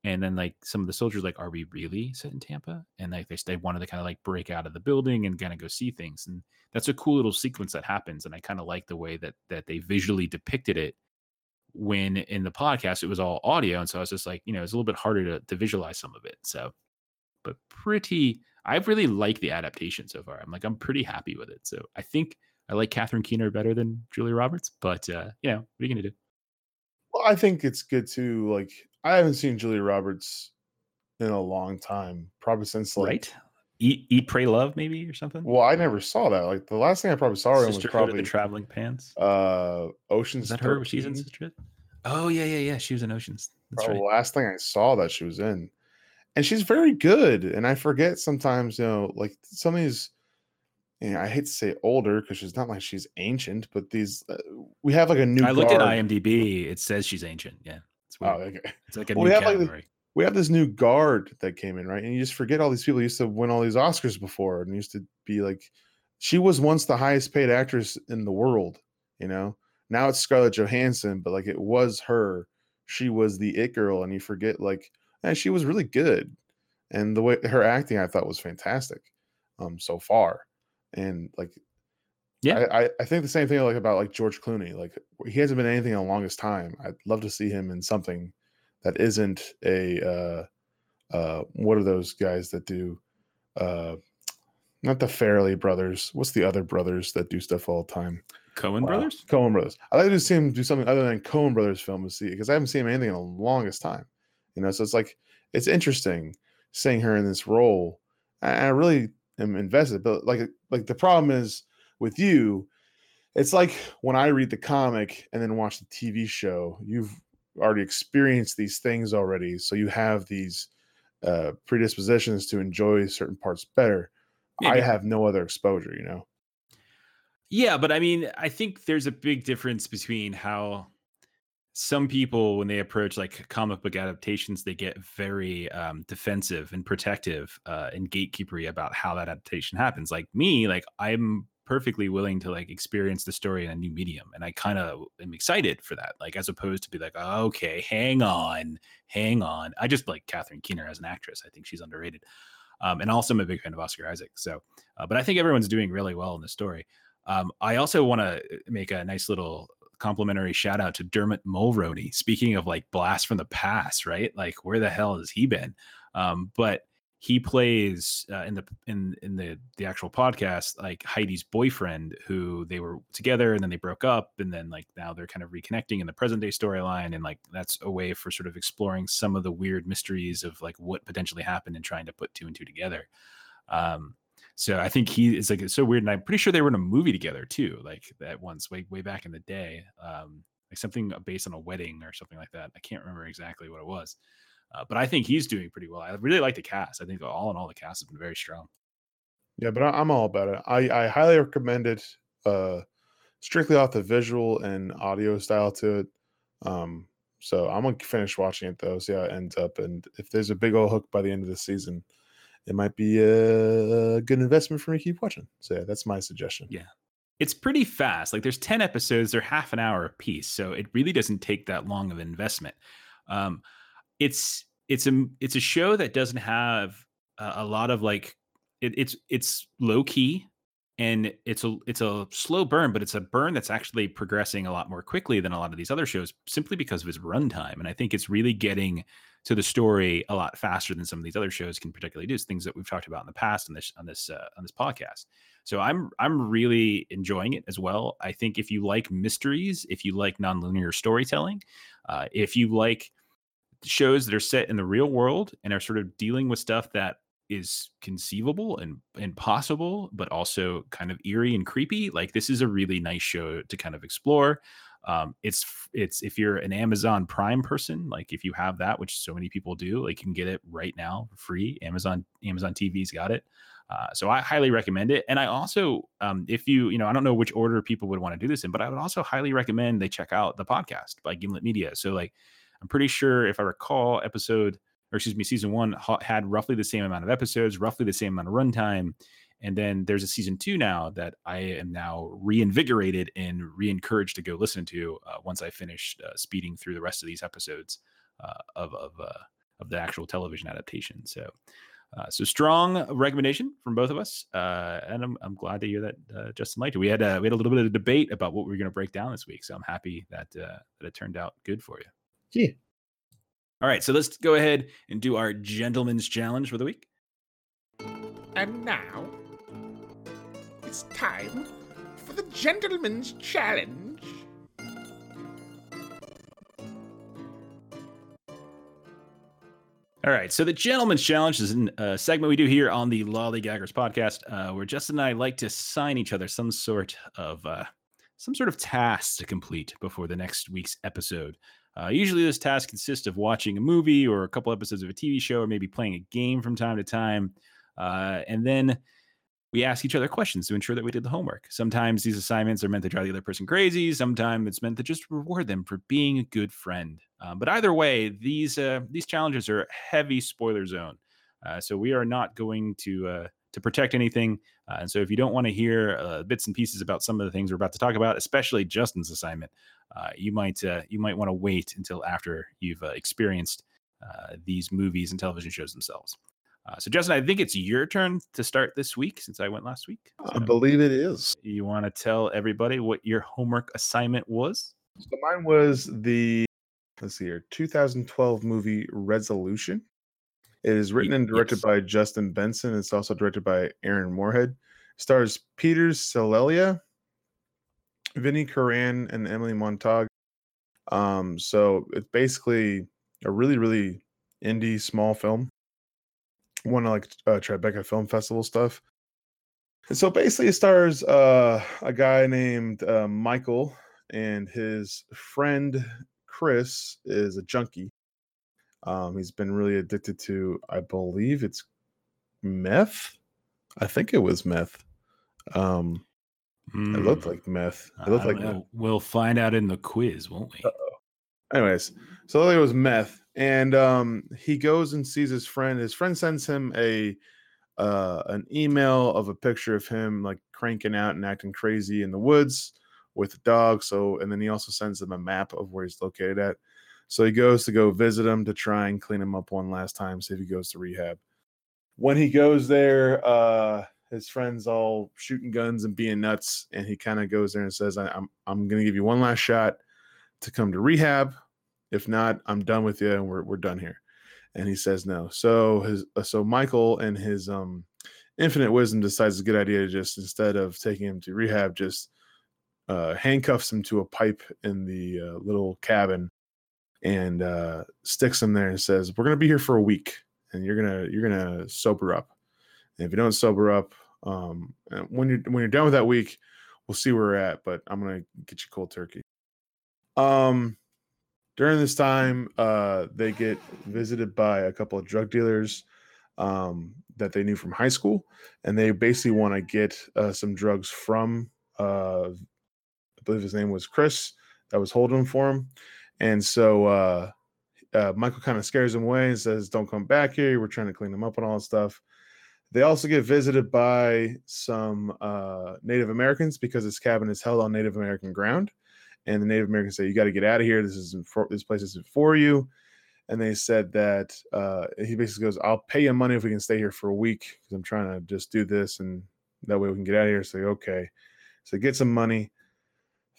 Speaker 1: and then like some of the soldiers like are we really set in tampa? And like they, they wanted to kind of like break out of the building and kind of go see things and that's a cool little sequence that happens and i kind of like the way that that they visually depicted it when in the podcast it was all audio and so i was just like you know it's a little bit harder to, to visualize some of it so but pretty i really like the adaptation so far. I'm like i'm pretty happy with it so i think i like catherine keener better than julia roberts but uh you know what are you gonna do?
Speaker 2: Well i think it's good to like i haven't seen julia roberts in a long time probably since like
Speaker 1: right Eat, Eat, Pray, Love, maybe or something.
Speaker 2: Well, I never saw that. Like the last thing I probably saw her was probably
Speaker 1: the Traveling Pants.
Speaker 2: Uh, Ocean's.
Speaker 1: Is that her? She's in Sister. Oh yeah, yeah, yeah. She was in Oceans.
Speaker 2: That's right. The last thing I saw that she was in, and she's very good. And I forget sometimes, you know, like some of these. You know, I hate to say older because she's not like she's ancient, but these uh, we have like a new.
Speaker 1: I looked guard. at IMDb. It says she's ancient. Yeah. It's
Speaker 2: Oh,
Speaker 1: weird.
Speaker 2: okay.
Speaker 1: It's like a
Speaker 2: Well,
Speaker 1: new
Speaker 2: we have, like, the-
Speaker 1: category.
Speaker 2: We have this new guard that came in, right? And you just forget all these people used to win all these Oscars before and used to be like, she was once the highest paid actress in the world, you know? Now it's Scarlett Johansson, but like it was her. She was the it girl, and you forget, like, and she was really good. And the way her acting, I thought was fantastic um so far. And like
Speaker 1: Yeah.
Speaker 2: I, I, I think the same thing like about like George Clooney. Like he hasn't been anything in the longest time. I'd love to see him in something that isn't a uh uh what are those guys that do uh not the Farrelly brothers. What's the other brothers that do stuff all the time?
Speaker 1: Coen
Speaker 2: Wow.
Speaker 1: brothers.
Speaker 2: Coen brothers. I'd like to see him do something other than Coen brothers film to see because I haven't seen him anything in the longest time. You know, so it's like it's interesting seeing her in this role. And I really am invested. But like like the problem is with you, it's like when I read the comic and then watch the TV show, you've already experienced these things already. So you have these uh predispositions to enjoy certain parts better.
Speaker 1: Yeah,
Speaker 2: I have no other exposure, you know.
Speaker 1: Yeah, but I mean, I think there's a big difference between how some people, when they approach like comic book adaptations, they get very um, defensive and protective uh, and gatekeepery about how that adaptation happens. Like me, like I'm perfectly willing to like experience the story in a new medium, and I kind of am excited for that. Like as opposed to be like, okay, hang on, hang on. I just like Catherine Keener as an actress. I think she's underrated. Um, and also, I'm a big fan of Oscar Isaac. So, uh, but I think everyone's doing really well in the story. Um, I also want to make a nice little complimentary shout out to Dermot Mulroney. Speaking of like blast from the past, right? Like where the hell has he been? Um, but he plays uh, in the in in the the actual podcast like Heidi's boyfriend, who they were together and then they broke up, and then like now they're kind of reconnecting in the present day storyline, and like that's a way for sort of exploring some of the weird mysteries of like what potentially happened and trying to put two and two together. Um, so I think he is like it's so weird, and I'm pretty sure they were in a movie together too, like that once way way back in the day, um, like something based on a wedding or something like that. I can't remember exactly what it was, uh, but I think he's doing pretty well. I really like the cast. I think all in all, the cast has been very strong.
Speaker 2: Yeah, but I, I'm all about it. I, I highly recommend it. Uh, strictly off the visual and audio style to it. Um, so I'm gonna finish watching it though, see how it ends up, and if there's a big old hook by the end of the season, it might be a good investment for me to keep watching. So yeah, that's my suggestion.
Speaker 1: Yeah. It's pretty fast. Like there's 10 episodes, they're half an hour a piece. So it really doesn't take that long of an investment. Um, it's it's a it's a show that doesn't have a, a lot of like it, it's it's low key and it's a it's a slow burn, but it's a burn that's actually progressing a lot more quickly than a lot of these other shows simply because of its runtime. And I think it's really getting to the story a lot faster than some of these other shows can particularly do. It's things that we've talked about in the past on this on this uh, on this podcast. So I'm I'm really enjoying it as well. I think if you like mysteries, if you like nonlinear storytelling, uh, if you like shows that are set in the real world and are sort of dealing with stuff that is conceivable and and possible, but also kind of eerie and creepy, like this is a really nice show to kind of explore. Um, it's it's if you're an Amazon Prime person, like if you have that, which so many people do, like you can get it right now for free. Amazon Amazon TV's got it. Uh, so I highly recommend it. And I also, um, if you, you know, I don't know which order people would want to do this in, but I would also highly recommend they check out the podcast by Gimlet Media. So like, I'm pretty sure if I recall, episode or excuse me, season one ha- had roughly the same amount of episodes, roughly the same amount of runtime. And then there's a season two now that I am now reinvigorated and re-encouraged to go listen to uh, once I finished uh, speeding through the rest of these episodes uh, of of uh, of the actual television adaptation. So, uh, so strong recommendation from both of us, uh, and I'm, I'm glad to hear that Justin liked it. We had a, we had a little bit of a debate about what we were going to break down this week, so I'm happy that that it turned out good for you.
Speaker 2: Yeah.
Speaker 1: All right, so let's go ahead and do our gentleman's challenge for the week.
Speaker 3: And now, it's time for the Gentleman's Challenge.
Speaker 1: All right, so the gentleman's challenge is a segment we do here on the Lollygaggers podcast, uh, where Justin and I like to sign each other some sort of uh, some sort of task to complete before the next week's episode. Uh, usually, this task consists of watching a movie or a couple episodes of a TV show, or maybe playing a game from time to time. Uh, and then we ask each other questions to ensure that we did the homework. Sometimes these assignments are meant to drive the other person crazy. Sometimes it's meant to just reward them for being a good friend. Um, but either way, these uh, these challenges are heavy spoiler zone. Uh, so we are not going to uh, to protect anything. Uh, and so if you don't want to hear uh, bits and pieces about some of the things we're about to talk about, especially Justin's assignment, uh, you might uh, you might want to wait until after you've uh, experienced uh, these movies and television shows themselves. so Justin, I think it's your turn to start this week since I went last week. So
Speaker 2: I believe it is.
Speaker 1: you want to tell everybody what your homework assignment was?
Speaker 2: So mine was the let's see here, 2012 movie Resolution. It is written and directed
Speaker 1: yes.
Speaker 2: by Justin Benson. It's also directed by Aaron Moorhead. Stars Peter Cilella, Vinny Curran, and Emily Montag. Um, so it's basically a really, really indie small film. One of like uh, Tribeca Film Festival stuff. And so basically, it stars uh, a guy named uh, Michael, and his friend Chris is a junkie. Um, he's been really addicted to, I believe it's meth. I think it was meth. Um, it looked
Speaker 1: Hmm.
Speaker 2: like meth. It looked
Speaker 1: Uh,
Speaker 2: like meth.
Speaker 1: we'll, find out in the quiz, won't we?
Speaker 2: anyways so it was meth and um he goes and sees his friend his friend sends him a uh an email of a picture of him like cranking out and acting crazy in the woods with a dog so and then he also sends him a map of where he's located at so he goes to go visit him to try and clean him up one last time see if he goes to rehab when he goes there uh his friends all shooting guns and being nuts and he kind of goes there and says I, i'm i'm gonna give you one last shot to come to rehab. If not, I'm done with you and we're we're done here. And he says no. So his uh, so Michael and his um infinite wisdom decides it's a good idea to just instead of taking him to rehab, just uh, handcuffs him to a pipe in the uh, little cabin and uh, sticks him there and says, "We're gonna be here for a week, and you're gonna you're gonna sober up. And if you don't sober up, um, when you're when you're done with that week, we'll see where we're at. But I'm gonna get you cold turkey." Um, during this time, uh, they get visited by a couple of drug dealers um, that they knew from high school, and they basically want to get uh, some drugs from, uh, I believe his name was Chris, that was holding them for him. And so uh, uh, Michael kind of scares him away and says, Don't come back here. We're trying to clean them up and all that stuff. They also get visited by some uh, Native Americans because this cabin is held on Native American ground and the Native Americans say, "You got to get out of here. This isn't for this place isn't for you." And they said that uh, he basically goes, "I'll pay you money if we can stay here for a week because I'm trying to just do this, and that way we can get out of here." So okay, so get some money.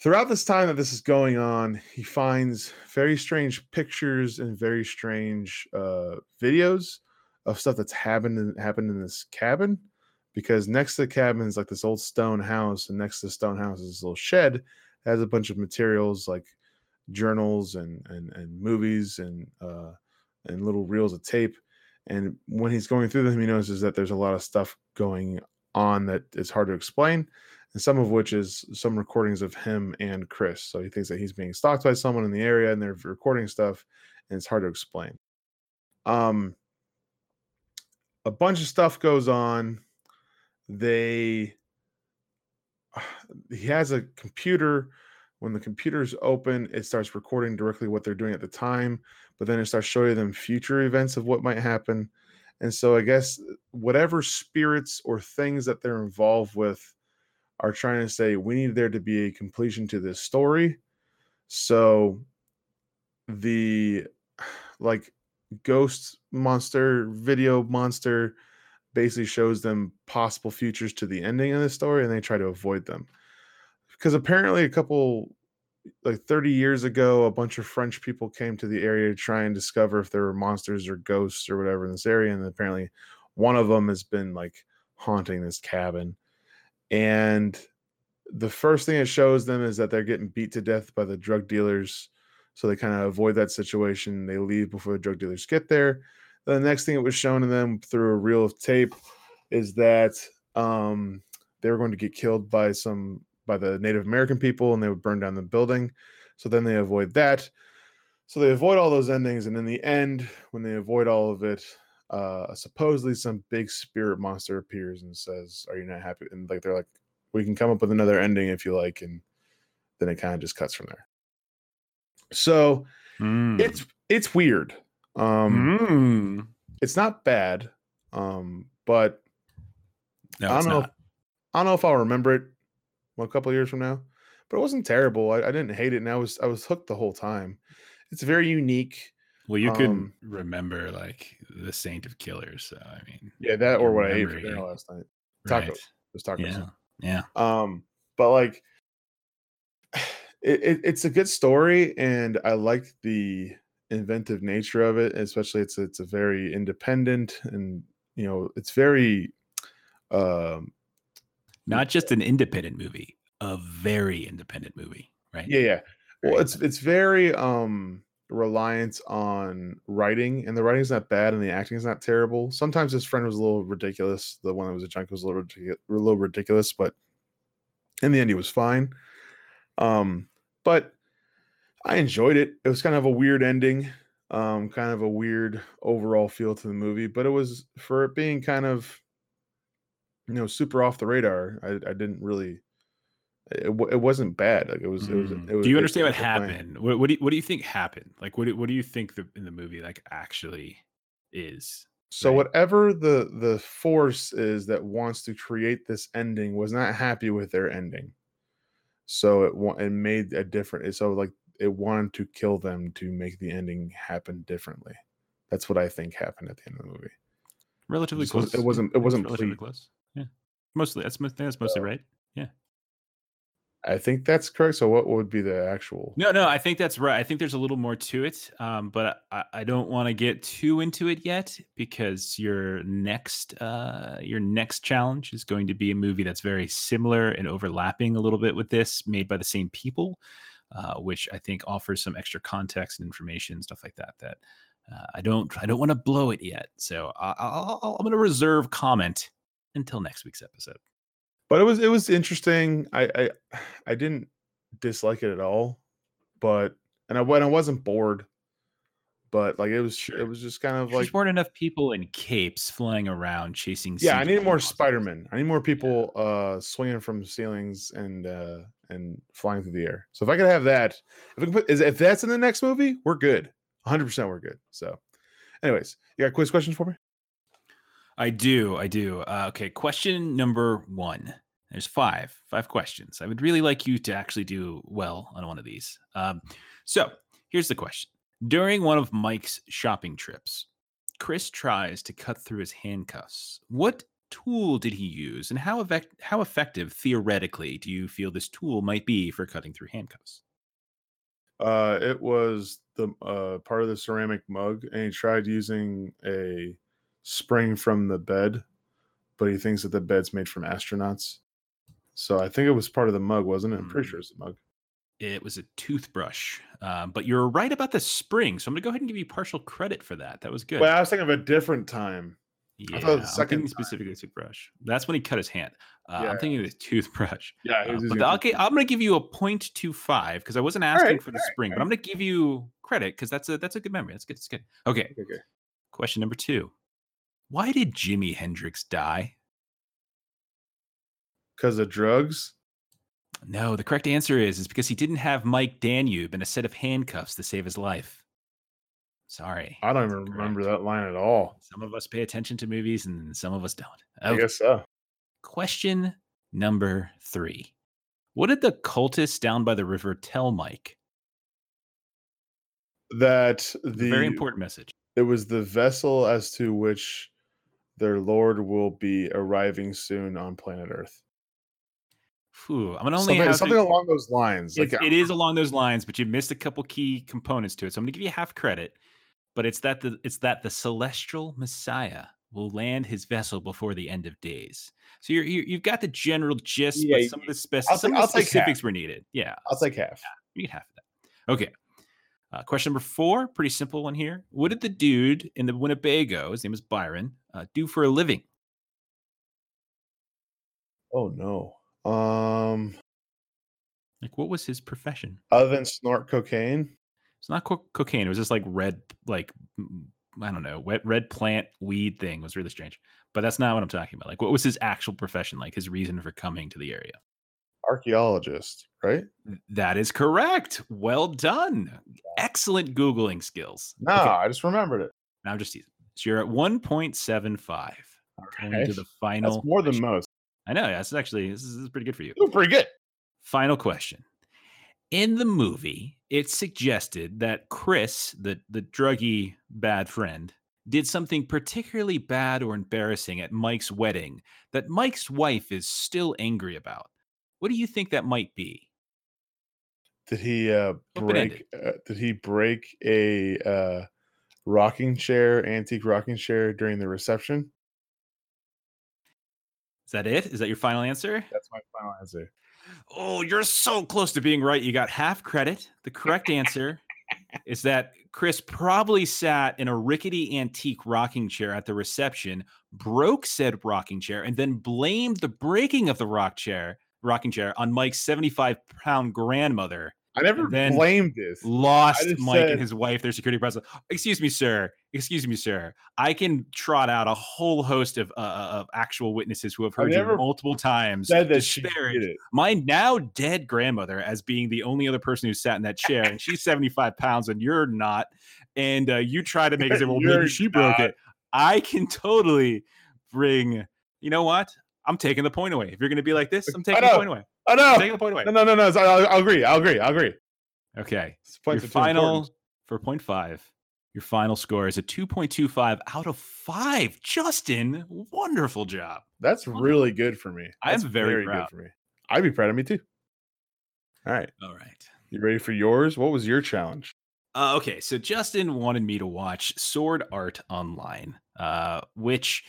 Speaker 2: Throughout this time that this is going on, he finds very strange pictures and very strange uh, videos of stuff that's happened in, happened in this cabin. Because next to the cabin is like this old stone house, and next to the stone house is this little shed that has a bunch of materials like journals and and, and movies and uh, and little reels of tape. And when he's going through them, he notices that there's a lot of stuff going on that is hard to explain, and some of which is some recordings of him and Chris. So he thinks that he's being stalked by someone in the area, and they're recording stuff, and it's hard to explain. Um, a bunch of stuff goes on. They he has a computer when the computer's open it starts recording directly what they're doing at the time but then it starts showing them future events of what might happen and so i guess whatever spirits or things that they're involved with are trying to say we need there to be a completion to this story. So the like ghost monster video monster basically shows them possible futures to the ending of the story and they try to avoid them. Because apparently a couple like 30 years ago a bunch of french people came to the area to try and discover if there were monsters or ghosts or whatever in this area and apparently one of them has been like haunting this cabin and the first thing it shows them is that they're getting beat to death by the drug dealers so they kind of avoid that situation they leave before the drug dealers get there the next thing it was shown to them through a reel of tape is that um, they were going to get killed by some by the Native American people, and they would burn down the building. So then they avoid that. So they avoid all those endings, and in the end, when they avoid all of it, uh supposedly some big spirit monster appears and says, Are you not happy? And like they're like, We can come up with another ending if you like, and then it kind of just cuts from there. So
Speaker 1: Mm.
Speaker 2: it's it's weird. Um
Speaker 1: Mm.
Speaker 2: it's not bad. Um, but
Speaker 1: No,
Speaker 2: I don't know.
Speaker 1: not.
Speaker 2: I don't know if I'll remember it well, a couple years from now, but it wasn't terrible. I, I didn't hate it, and I was I was hooked the whole time. It's very unique.
Speaker 1: Well, you could
Speaker 2: um,
Speaker 1: remember like the Saint of Killers. So I mean,
Speaker 2: Yeah, that or what I ate for dinner last night. Tacos.
Speaker 1: right.
Speaker 2: Was tacos.
Speaker 1: Yeah, yeah.
Speaker 2: Um, but like, it, it, it's a good story, and I like the inventive nature of it. Especially, it's it's a very independent, and you know, it's very um
Speaker 1: Not just an independent movie, a very independent movie, right?
Speaker 2: Yeah, yeah. Well, it's it's very um reliant on writing, and the writing's not bad, and the acting is not terrible. Sometimes his friend was a little ridiculous. The one that was a junk was a little ridiculous, a little ridiculous, but in the end, he was fine. Um, but I enjoyed it. It was kind of a weird ending, um, kind of a weird overall feel to the movie, but it was for it being kind of you know super off the radar. I, I didn't really. It, wa- it wasn't bad. Like it was. It was.
Speaker 1: Mm.
Speaker 2: It was
Speaker 1: do you understand what happened? What, what do you, what do you think happened? Like, what do, what do you think the, in the movie like actually is?
Speaker 2: So
Speaker 1: Right.
Speaker 2: whatever the the force is that wants to create this ending was not happy with their ending. So it wa- it made a different. So like it wanted to kill them to make the ending happen differently. That's what I think happened at the end of the movie.
Speaker 1: Relatively close.
Speaker 2: it wasn't- it
Speaker 1: I think it's
Speaker 2: wasn't
Speaker 1: relatively
Speaker 2: ple-
Speaker 1: close. Yeah, mostly. That's mo- I think that's mostly
Speaker 2: So-
Speaker 1: right.
Speaker 2: I think that's correct. So what would be the actual?
Speaker 1: No, no, I think that's right. I think there's a little more to it, um, but I, I don't want to get too into it yet because your next uh, your next challenge is going to be a movie that's very similar and overlapping a little bit with this, made by the same people, uh, which I think offers some extra context and information, stuff like that. That uh, I don't I don't want to blow it yet, so I, I'll, I'm going to reserve comment until next week's episode.
Speaker 2: But it was it was interesting. I I I didn't dislike it at all, but and I when I wasn't bored, but like it was it was just kind of
Speaker 1: There's
Speaker 2: like
Speaker 1: weren't enough people in capes flying around chasing.
Speaker 2: yeah. I need more. Spider Man. I need more people uh swinging from ceilings and uh and flying through the air. So if I could have that, if I put is if that's in the next movie, we're good. 100 percent we're good. So, anyways, you got quiz questions for me?
Speaker 1: I do. I do. Uh, okay. Question number one. There's five, five questions. I would really like you to actually do well on one of these. Um, so here's the question During one of Mike's shopping trips, Chris tries to cut through his handcuffs. What tool did he use, and how, effect- how effective, theoretically, do you feel this tool might be for cutting through handcuffs?
Speaker 2: Uh, it was the uh part of the ceramic mug, and he tried using a spring from the bed, but he thinks that the bed's made from astronauts. So I think it was part of the mug, wasn't it? I'm pretty
Speaker 1: Mm.
Speaker 2: sure it's the mug.
Speaker 1: It was a toothbrush, um, but you're right about the spring. So I'm going to go ahead and give you partial credit for that. That was good.
Speaker 2: But I was thinking of a different time.
Speaker 1: Yeah,
Speaker 2: I thought the
Speaker 1: I'm
Speaker 2: second time.
Speaker 1: specifically the toothbrush. That's when he cut his hand. Uh,
Speaker 2: Yeah.
Speaker 1: I'm thinking of the toothbrush.
Speaker 2: Yeah,
Speaker 1: Uh, but the- okay, I'm going to give you a 0.25 because I wasn't asking
Speaker 2: right,
Speaker 1: for the
Speaker 2: right,
Speaker 1: spring, but I'm going to give you credit because that's a that's a good memory. That's good. That's good. Okay,
Speaker 2: Okay, okay.
Speaker 1: question number two: Why did Jimi Hendrix die?
Speaker 2: Because of drugs.
Speaker 1: No, the correct answer is is because he didn't have Mike Danube and a set of handcuffs to save his life. Sorry.
Speaker 2: I don't even remember that line at all.
Speaker 1: Some of us pay attention to movies and some of us don't.
Speaker 2: I guess so.
Speaker 1: Question number three. What did the cultists down by the river tell Mike?
Speaker 2: That the
Speaker 1: very important message.
Speaker 2: it was the vessel as to which their lord will be arriving soon on planet Earth.
Speaker 1: Phew, I'm gonna only
Speaker 2: Something,
Speaker 1: have
Speaker 2: something
Speaker 1: to,
Speaker 2: along those lines. Like
Speaker 1: it uh, is along those lines, but you missed a couple key components to it. So I'm gonna give you half credit, but it's that the it's that the celestial Messiah will land his vessel before the end of days. So you're, you you've got the general gist,
Speaker 2: Yeah,
Speaker 1: but some of the, spec-
Speaker 2: I'll
Speaker 1: some of the specifics were needed. Yeah,
Speaker 2: I'll take half.
Speaker 1: you get half of that. Okay. Uh, question number four, pretty simple one here. What did the dude in the Winnebago, his name is Byron, uh, do for a living?
Speaker 2: Oh no. Um
Speaker 1: Like, what was his profession?
Speaker 2: other than snort cocaine.
Speaker 1: It's not co- cocaine. It was just like red, like I don't know, wet red plant weed thing was really strange. But that's not what I'm talking about. Like, what was his actual profession? Like his reason for coming to the area?
Speaker 2: Archaeologist, right?
Speaker 1: That is correct. Well done. Excellent googling skills.
Speaker 2: No,
Speaker 1: Okay,
Speaker 2: I just remembered it.
Speaker 1: now I'm just teasing. So you're at 1.75. Going
Speaker 2: Okay.
Speaker 1: to the final.
Speaker 2: That's more than
Speaker 1: question.
Speaker 2: most.
Speaker 1: I know. Yeah, That's actually this is, this is pretty good for you.
Speaker 2: Doing pretty good.
Speaker 1: Final question. In the movie, it's suggested that Chris, the the druggy bad friend, did something particularly bad or embarrassing at Mike's wedding that Mike's wife is still angry about. What do you think that might be?
Speaker 2: Did he uh break? Uh, did he break a uh rocking chair, antique rocking chair during the reception?
Speaker 1: Is that it? Is that your final answer?
Speaker 2: That's my final answer.
Speaker 1: Oh, you're so close to being right. You got half credit. The correct answer is that Chris probably sat in a rickety antique rocking chair at the reception, broke said rocking chair, and then blamed the breaking of the rock chair, rocking chair on Mike's 75 pound grandmother.
Speaker 2: I never
Speaker 1: then
Speaker 2: blamed this.
Speaker 1: Lost Mike
Speaker 2: said-
Speaker 1: and his wife, their security presence. Excuse me, sir. Excuse me, sir. I can trot out a whole host of, uh, of actual witnesses who have heard you multiple times
Speaker 2: Said that she did it.
Speaker 1: my now dead grandmother as being the only other person who sat in that chair, and she's 75 pounds and you're not. And uh, you try to make it say, well, maybe she broke
Speaker 2: not.
Speaker 1: it. I can totally bring, you know what? I'm taking the point away. If you're going to be like this, I'm taking the point away.
Speaker 2: Oh
Speaker 1: I'm
Speaker 2: no!
Speaker 1: taking the point away.
Speaker 2: No, no, no, no. I'll, I'll agree. I'll agree. I'll agree.
Speaker 1: Okay. Your
Speaker 2: points are too
Speaker 1: final for point five. Your final score is a 2.25 out of five. Justin, wonderful job.
Speaker 2: That's really good for me.
Speaker 1: I
Speaker 2: That's
Speaker 1: very proud.
Speaker 2: good for me. I'd be proud of me too. All right.
Speaker 1: All right.
Speaker 2: You ready for yours? What was your challenge?
Speaker 1: Uh, okay, so Justin wanted me to watch Sword Art Online, uh, which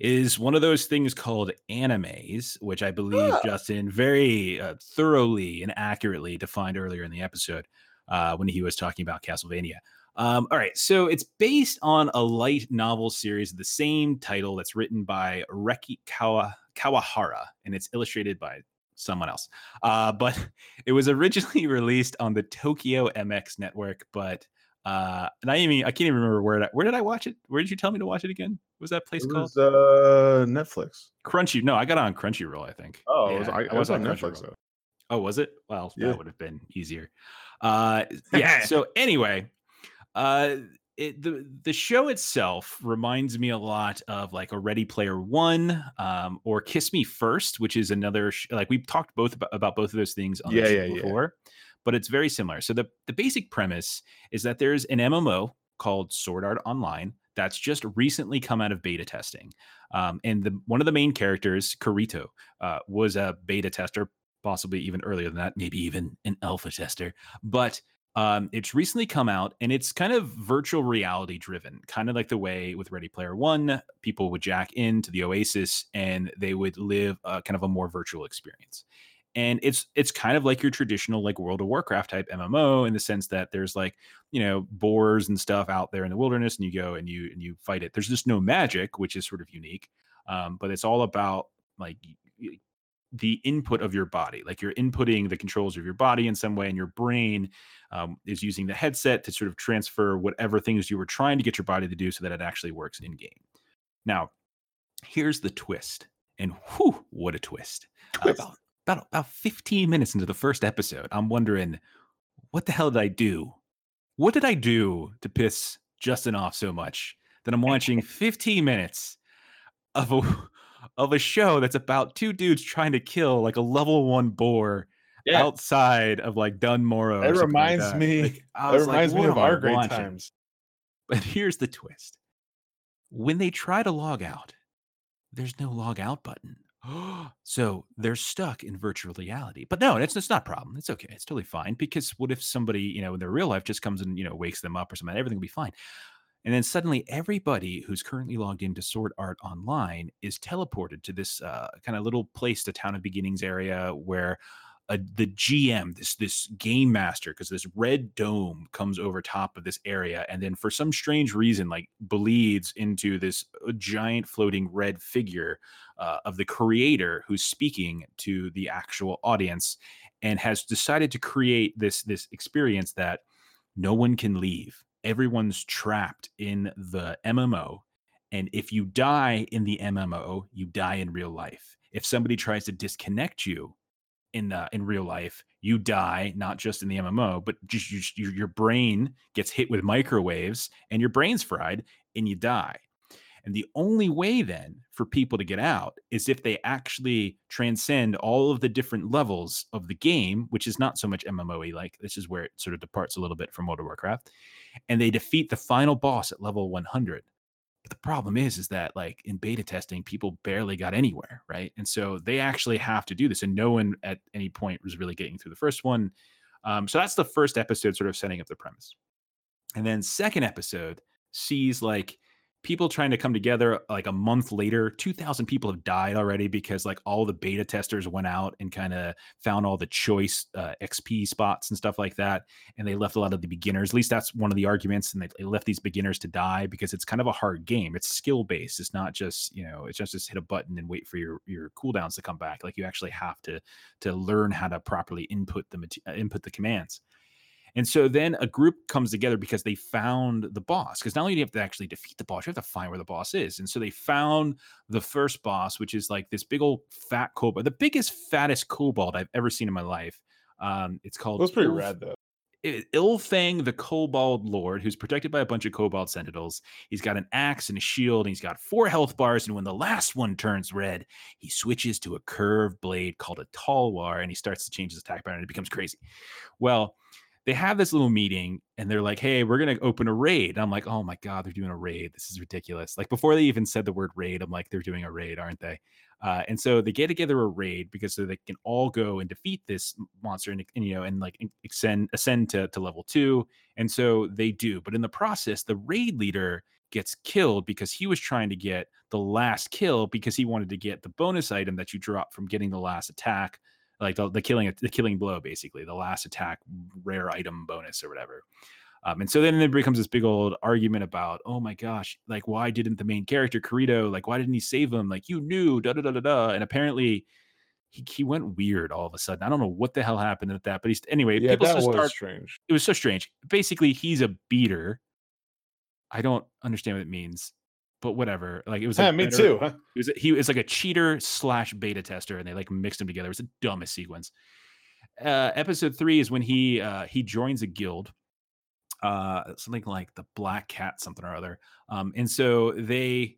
Speaker 1: is one of those things called animes, which I believe. Justin very uh, thoroughly and accurately defined earlier in the episode uh, when he was talking about Castlevania. Um, all right, so it's based on a light novel series of the same title that's written by Reki Kawa, Kawahara, and it's illustrated by someone else. Uh, but it was originally released on the Tokyo MX network, but uh, and I even I can't even remember where that, where did I watch it? Where did you tell me to watch it again? What was that place
Speaker 2: It
Speaker 1: called?
Speaker 2: was uh, Netflix.
Speaker 1: Crunchy. No, I got on Crunchyroll. I think.
Speaker 2: Oh, it was,
Speaker 1: Yeah,
Speaker 2: I, it was on Netflix though.
Speaker 1: Oh, was it? Well,
Speaker 2: Yeah.
Speaker 1: that would have been easier. Uh, yeah. so anyway, uh, it, the the show itself reminds me a lot of like a Ready Player One, um, or Kiss Me First, which is another sh- like we've talked both about, about both of those things on
Speaker 2: Yeah,
Speaker 1: the show
Speaker 2: yeah, yeah.
Speaker 1: But it's very similar. So the the basic premise is that there's an MMO called Sword Art Online that's just recently come out of beta testing, um, and the one of the main characters, Kirito, uh, was a beta tester possibly even earlier than that, maybe even an alpha tester. But um, it's recently come out and it's kind of virtual reality driven, kind of like the way with Ready Player One, people would jack into the Oasis and they would live uh, kind of a more virtual experience. And it's it's kind of like your traditional like World of Warcraft type MMO in the sense that there's like you know boars and stuff out there in the wilderness and you go and you and you fight it. There's just no magic, which is sort of unique, um, but it's all about like the input of your body like you're inputting the controls of your body in some way and your brain um, is using the headset to sort of transfer whatever things you were trying to get your body to do so that it actually works in game now here's the twist and whew, what a twist, Uh,
Speaker 2: Twist.
Speaker 1: About about 15 minutes into the first episode i'm wondering what the hell did i do what did i do to piss justin off so much that i'm watching 15 minutes of a of a show that's about two dudes trying to kill like a level one boar
Speaker 2: Yeah.
Speaker 1: outside of like Dun Morogh.
Speaker 2: It reminds me.
Speaker 1: I
Speaker 2: It
Speaker 1: was like,
Speaker 2: reminds me of our great
Speaker 1: watching?
Speaker 2: times.
Speaker 1: But here's the twist: when they try to log out, there's no log out button. so they're stuck in virtual reality. But no, it's it's not a problem. It's okay. It's totally fine. Because what if somebody, you know, in their real life just comes and you know wakes them up or something? Everything will be fine. And then suddenly, everybody who's currently logged into Sword Art Online is teleported to this uh, kind of little place, the Town of Beginnings area, where uh, the GM, this this game master, because this red dome comes over top of this area, and then for some strange reason, like bleeds into this uh, giant floating red figure uh, of the creator who's speaking to the actual audience, and has decided to create this this experience that no one can leave everyone's trapped in the MMO. And if you die in the MMO, you die in real life. If somebody tries to disconnect you in uh, in real life, you die not just in the MMO, but just you, your, your brain gets hit with microwaves and your brain's fried and you die. And the only way then for people to get out is if they actually transcend all of the different levels of the game, which is not so much MMOE like. This is where it sort of departs a little bit from World of Warcraft, and they defeat the final boss at level 100. The problem is, is that like in beta testing, people barely got anywhere, right? And so they actually have to do this, and no one at any point was really getting through the first one. Um, so that's the first episode, sort of setting up the premise, and then second episode sees like people trying to come together like a month later 2000 people have died already because like all the beta testers went out and kind of found all the choice uh, xp spots and stuff like that and they left a lot of the beginners. At least that's one of the arguments and they, they left these beginners to die because it's kind of a hard game. It's skill based it's not just you know it's just just hit a button and wait for your your cooldowns to come back. Like you actually have to to learn how to properly input the uh, input the commands and so then a group comes together because they found the boss. Because not only do you have to actually defeat the boss, you have to find where the boss is. And so they found the first boss, which is like this big old fat kobold, the biggest, fattest kobold I've ever seen in my life. Um, it's called.
Speaker 2: That's pretty rad, though.
Speaker 1: Illfang the Kobold Lord, who's protected by a bunch of Kobold Sentinels. He's got an axe and a shield, and he's got four health bars. And when the last one turns red, he switches to a curved blade called a Talwar, and he starts to change his attack pattern. And it becomes crazy. Well, they have this little meeting and they're like, hey, we're going to open a raid. I'm like, oh my God, they're doing a raid. This is ridiculous. Like before they even said the word raid, I'm like, they're doing a raid, aren't they? Uh, and so they get together a raid because so they can all go and defeat this monster and, and you know and like ascend ascend to, to level two. And so they do. But in the process, the raid leader gets killed because he was trying to get the last kill because he wanted to get the bonus item that you drop from getting the last attack like the, the killing the killing blow basically the last attack rare item bonus or whatever um, and so then it becomes this big old argument about oh my gosh like why didn't the main character Kirito like why didn't he save him like you knew da da da da da and apparently he, he went weird all of a sudden. I don't know what the hell happened at that, but he's anyway.
Speaker 2: Yeah, that was start, strange.
Speaker 1: It was so strange. Basically, he's a beater. I don't understand what it means but whatever. Like it was.
Speaker 2: Yeah, me better, too. Huh?
Speaker 1: He was he was like a cheater slash beta tester, and they like mixed them together. It was the dumbest sequence. Uh, episode three is when he uh, he joins a guild, uh, something like the Black Cat something or other. Um, and so they,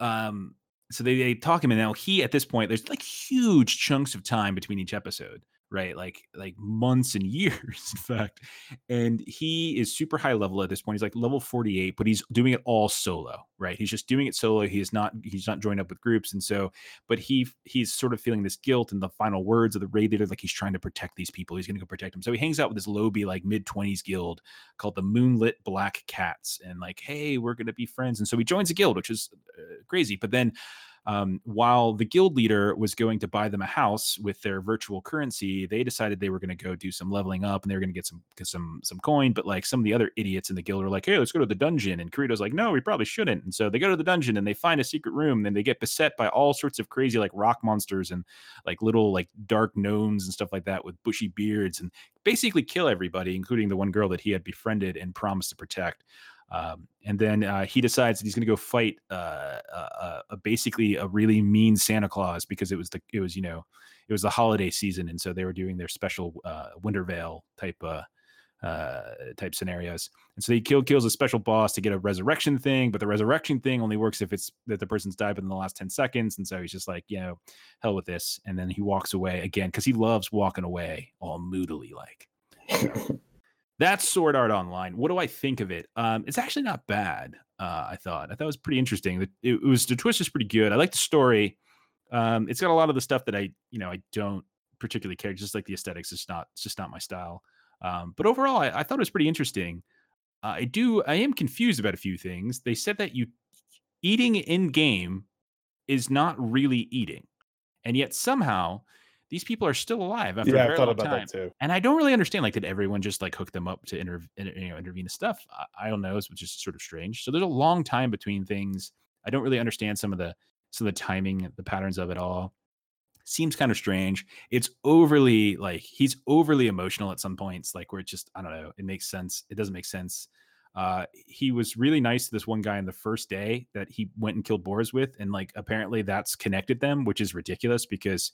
Speaker 1: um, so they they talk him, and now he at this point there's like huge chunks of time between each episode right? Like like months and years, in fact. And he is super high level at this point. He's like level 48, but he's doing it all solo, right? He's just doing it solo. He's not he's not joined up with groups. And so, but he he's sort of feeling this guilt and the final words of the raid leader, like he's trying to protect these people. He's gonna go protect them. So he hangs out with this lowbie, like mid-20s guild called the Moonlit Black Cats, and like, hey, we're gonna be friends. And so he joins a guild, which is uh, crazy. But then um, while the guild leader was going to buy them a house with their virtual currency, they decided they were going to go do some leveling up and they were going to get some some some coin. But like some of the other idiots in the guild were like, "Hey, let's go to the dungeon." And Kirito's like, "No, we probably shouldn't." And so they go to the dungeon and they find a secret room. And they get beset by all sorts of crazy like rock monsters and like little like dark gnomes and stuff like that with bushy beards and basically kill everybody, including the one girl that he had befriended and promised to protect. Um, and then uh, he decides that he's going to go fight uh, uh, uh, basically a really mean Santa Claus because it was the it was you know it was the holiday season and so they were doing their special uh, Winter type type scenarios. And so he kill kills a special boss to get a resurrection thing, but the resurrection thing only works if it's that the person's died within the last ten seconds. And so he's just like you know hell with this, and then he walks away again because he loves walking away all moodily like. That's Sword Art Online. What do I think of it? Um, it's actually not bad. Uh, I thought. I thought it was pretty interesting. It, it was the twist is pretty good. I like the story. Um, it's got a lot of the stuff that I, you know, I don't particularly care. Just like the aesthetics, it's not, it's just not my style. Um, but overall, I, I, thought it was pretty interesting. Uh, I do. I am confused about a few things. They said that you eating in game is not really eating, and yet somehow these people are still alive after yeah, a very long time. And I don't really understand. Like, did everyone just like hook them up to inter- you know intervene stuff? I, I don't know. It's just sort of strange. So there's a long time between things. I don't really understand some of the some of the timing, the patterns of it all. Seems kind of strange. It's overly like he's overly emotional at some points, like where it just I don't know. It makes sense. It doesn't make sense. Uh, he was really nice to this one guy on the first day that he went and killed boars with, and like apparently that's connected them, which is ridiculous because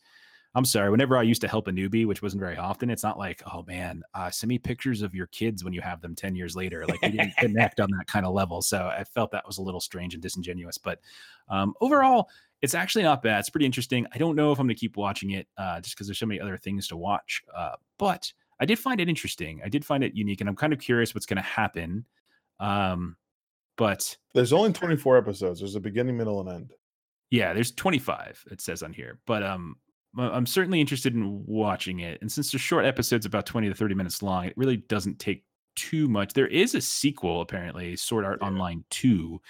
Speaker 1: I'm sorry, whenever I used to help a newbie, which wasn't very often, it's not like, oh man, uh, send me pictures of your kids when you have them 10 years later. Like we didn't connect on that kind of level. So I felt that was a little strange and disingenuous. But um, overall, it's actually not bad. It's pretty interesting. I don't know if I'm going to keep watching it uh, just because there's so many other things to watch. Uh, but I did find it interesting. I did find it unique, and I'm kind of curious what's going to happen. Um, but
Speaker 2: there's only 24 episodes. There's a beginning, middle, and end.
Speaker 1: Yeah, there's 25. It says on here, but um, I'm certainly interested in watching it. And since the short episodes about 20 to 30 minutes long, it really doesn't take too much. There is a sequel, apparently, Sword Art yeah. Online 2.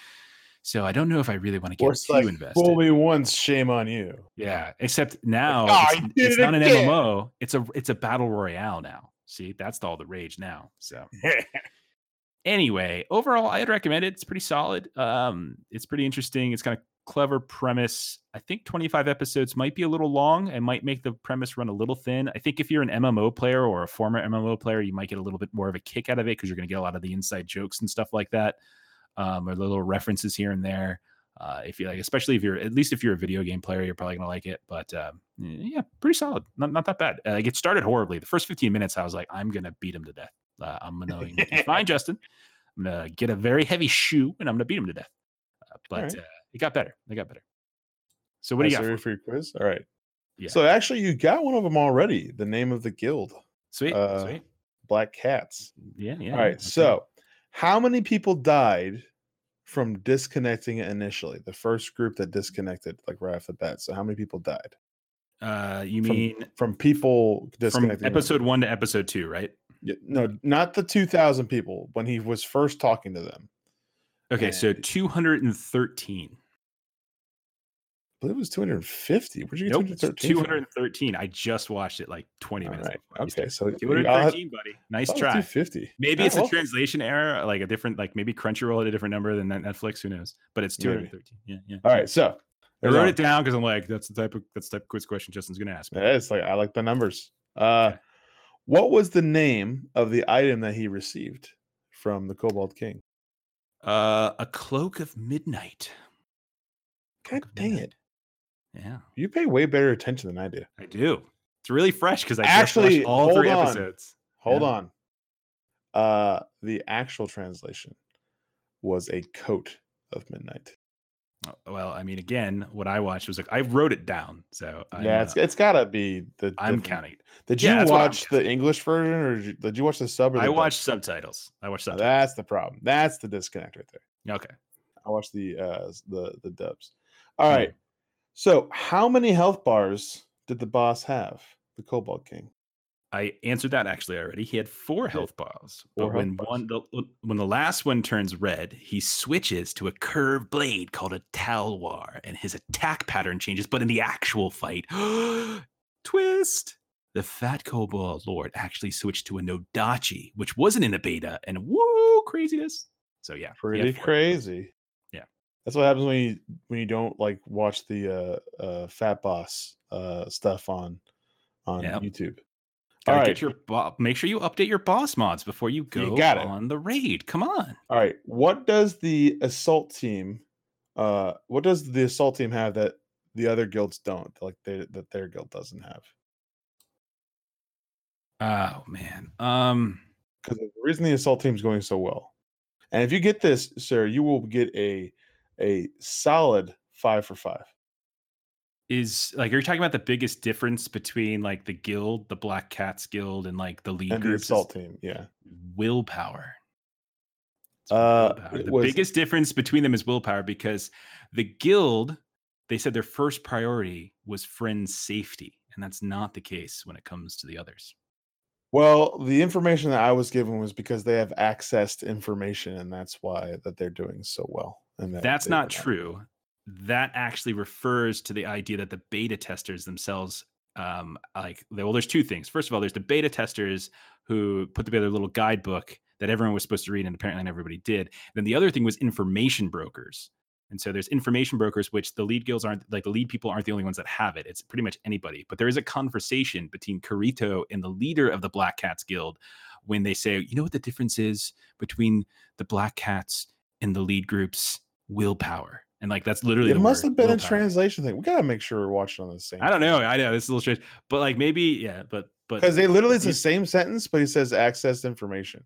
Speaker 1: So I don't know if I really want to get too like, invested.
Speaker 2: Fool me once, shame on you.
Speaker 1: Yeah, except now oh, it's, it's it not again. an MMO. It's a it's a battle royale now. See, that's all the rage now. So anyway, overall, I'd recommend it. It's pretty solid. Um, it's pretty interesting. It's kind of clever premise. I think 25 episodes might be a little long and might make the premise run a little thin. I think if you're an MMO player or a former MMO player, you might get a little bit more of a kick out of it because you're going to get a lot of the inside jokes and stuff like that, um, or little references here and there. Uh, if you like, especially if you're at least if you're a video game player, you're probably gonna like it. But um, yeah, pretty solid. Not not that bad. Uh, like it started horribly. The first 15 minutes, I was like, I'm gonna beat him to death. Uh, I'm gonna fine, Justin. I'm gonna get a very heavy shoe and I'm gonna beat him to death. Uh, but right. It got better. It got better. So what do you got?
Speaker 2: For your quiz? All right. Yeah. So actually, you got one of them already. The name of the guild.
Speaker 1: Sweet. Uh, sweet.
Speaker 2: Black Cats.
Speaker 1: Yeah. Yeah.
Speaker 2: All right. Okay. So, how many people died from disconnecting initially? The first group that disconnected, like right off the bat. So, how many people died?
Speaker 1: Uh, you mean
Speaker 2: from, from people disconnecting?
Speaker 1: From episode one to episode two, right?
Speaker 2: Yeah, no, not the two thousand people when he was first talking to them.
Speaker 1: Okay, and so 213.
Speaker 2: I believe it was 250. Where'd you
Speaker 1: get nope, 213? 213. I just watched it like 20
Speaker 2: All
Speaker 1: minutes.
Speaker 2: Right. Okay, so
Speaker 1: 213, buddy. Nice try.
Speaker 2: 250.
Speaker 1: Maybe it's a translation error, like a different, like maybe Crunchyroll had a different number than Netflix. Who knows? But it's 213. Maybe. Yeah, yeah.
Speaker 2: All right, so
Speaker 1: I wrote it down because I'm like, that's the type of that's the type of quiz question Justin's going to ask me.
Speaker 2: Yeah, it's like I like the numbers. Uh, okay. What was the name of the item that he received from the Kobold King?
Speaker 1: Uh, a cloak of midnight.
Speaker 2: God dang midnight. it!
Speaker 1: Yeah,
Speaker 2: you pay way better attention than I do.
Speaker 1: I do. It's really fresh because I actually all three on. episodes.
Speaker 2: Hold yeah. on. Uh, the actual translation was a coat of midnight.
Speaker 1: Oh, well, I mean, again, what I watched was like I wrote it down, so
Speaker 2: I'm, yeah, it's uh, it's gotta be the.
Speaker 1: I'm counting.
Speaker 2: Did you yeah, watch the English version, or did you, did you watch the sub?
Speaker 1: I watched subtitles. I watched subtitles.
Speaker 2: That's the problem. That's the disconnect right there.
Speaker 1: Okay.
Speaker 2: I watched the uh the the dubs. All right. So, how many health bars did the boss have? The Kobold King.
Speaker 1: I answered that actually already. He had four health bars, but when bars. one the, when the last one turns red, he switches to a curved blade called a talwar, and his attack pattern changes. But in the actual fight, twist, the fat kobold lord actually switched to a nodachi, which wasn't in the beta, and woo, craziness. So yeah,
Speaker 2: pretty crazy.
Speaker 1: Yeah,
Speaker 2: that's what happens when you when you don't like watch the uh, uh, fat boss uh, stuff on on yep. YouTube.
Speaker 1: Gotta get your bo- make sure you update your boss mods before you go you got it. on the raid. Come on.
Speaker 2: All right. What does the assault team uh what does the assault team have that the other guilds don't? Like they that their guild doesn't have?
Speaker 1: Oh man. Um
Speaker 2: because the reason the assault team is going so well. And if you get this, sir, you will get a a solid five for five
Speaker 1: is like are you talking about the biggest difference between like the guild the black cats guild and like the league
Speaker 2: and
Speaker 1: the
Speaker 2: assault team yeah.
Speaker 1: willpower?
Speaker 2: Uh
Speaker 1: willpower. the was... biggest difference between them is willpower because the guild they said their first priority was friend safety and that's not the case when it comes to the others.
Speaker 2: Well the information that i was given was because they have access to information and that's why that they're doing so well and
Speaker 1: that that's not true that actually refers to the idea that the beta testers themselves um, like well there's two things. First of all there's the beta testers who put together a little guidebook that everyone was supposed to read and apparently not everybody did. Then the other thing was information brokers. And so there's information brokers which the lead guilds aren't like the lead people aren't the only ones that have it. It's pretty much anybody. But there is a conversation between Kirito and the leader of the black cats guild when they say, you know what the difference is between the black cats and the lead group's willpower. And like that's literally
Speaker 2: It
Speaker 1: the
Speaker 2: must
Speaker 1: word,
Speaker 2: have been a translation thing. We gotta make sure we're watching on the same.
Speaker 1: I don't know. I know it's a little strange, but like maybe yeah, but but
Speaker 2: because they literally it's the same sentence, but he says access information.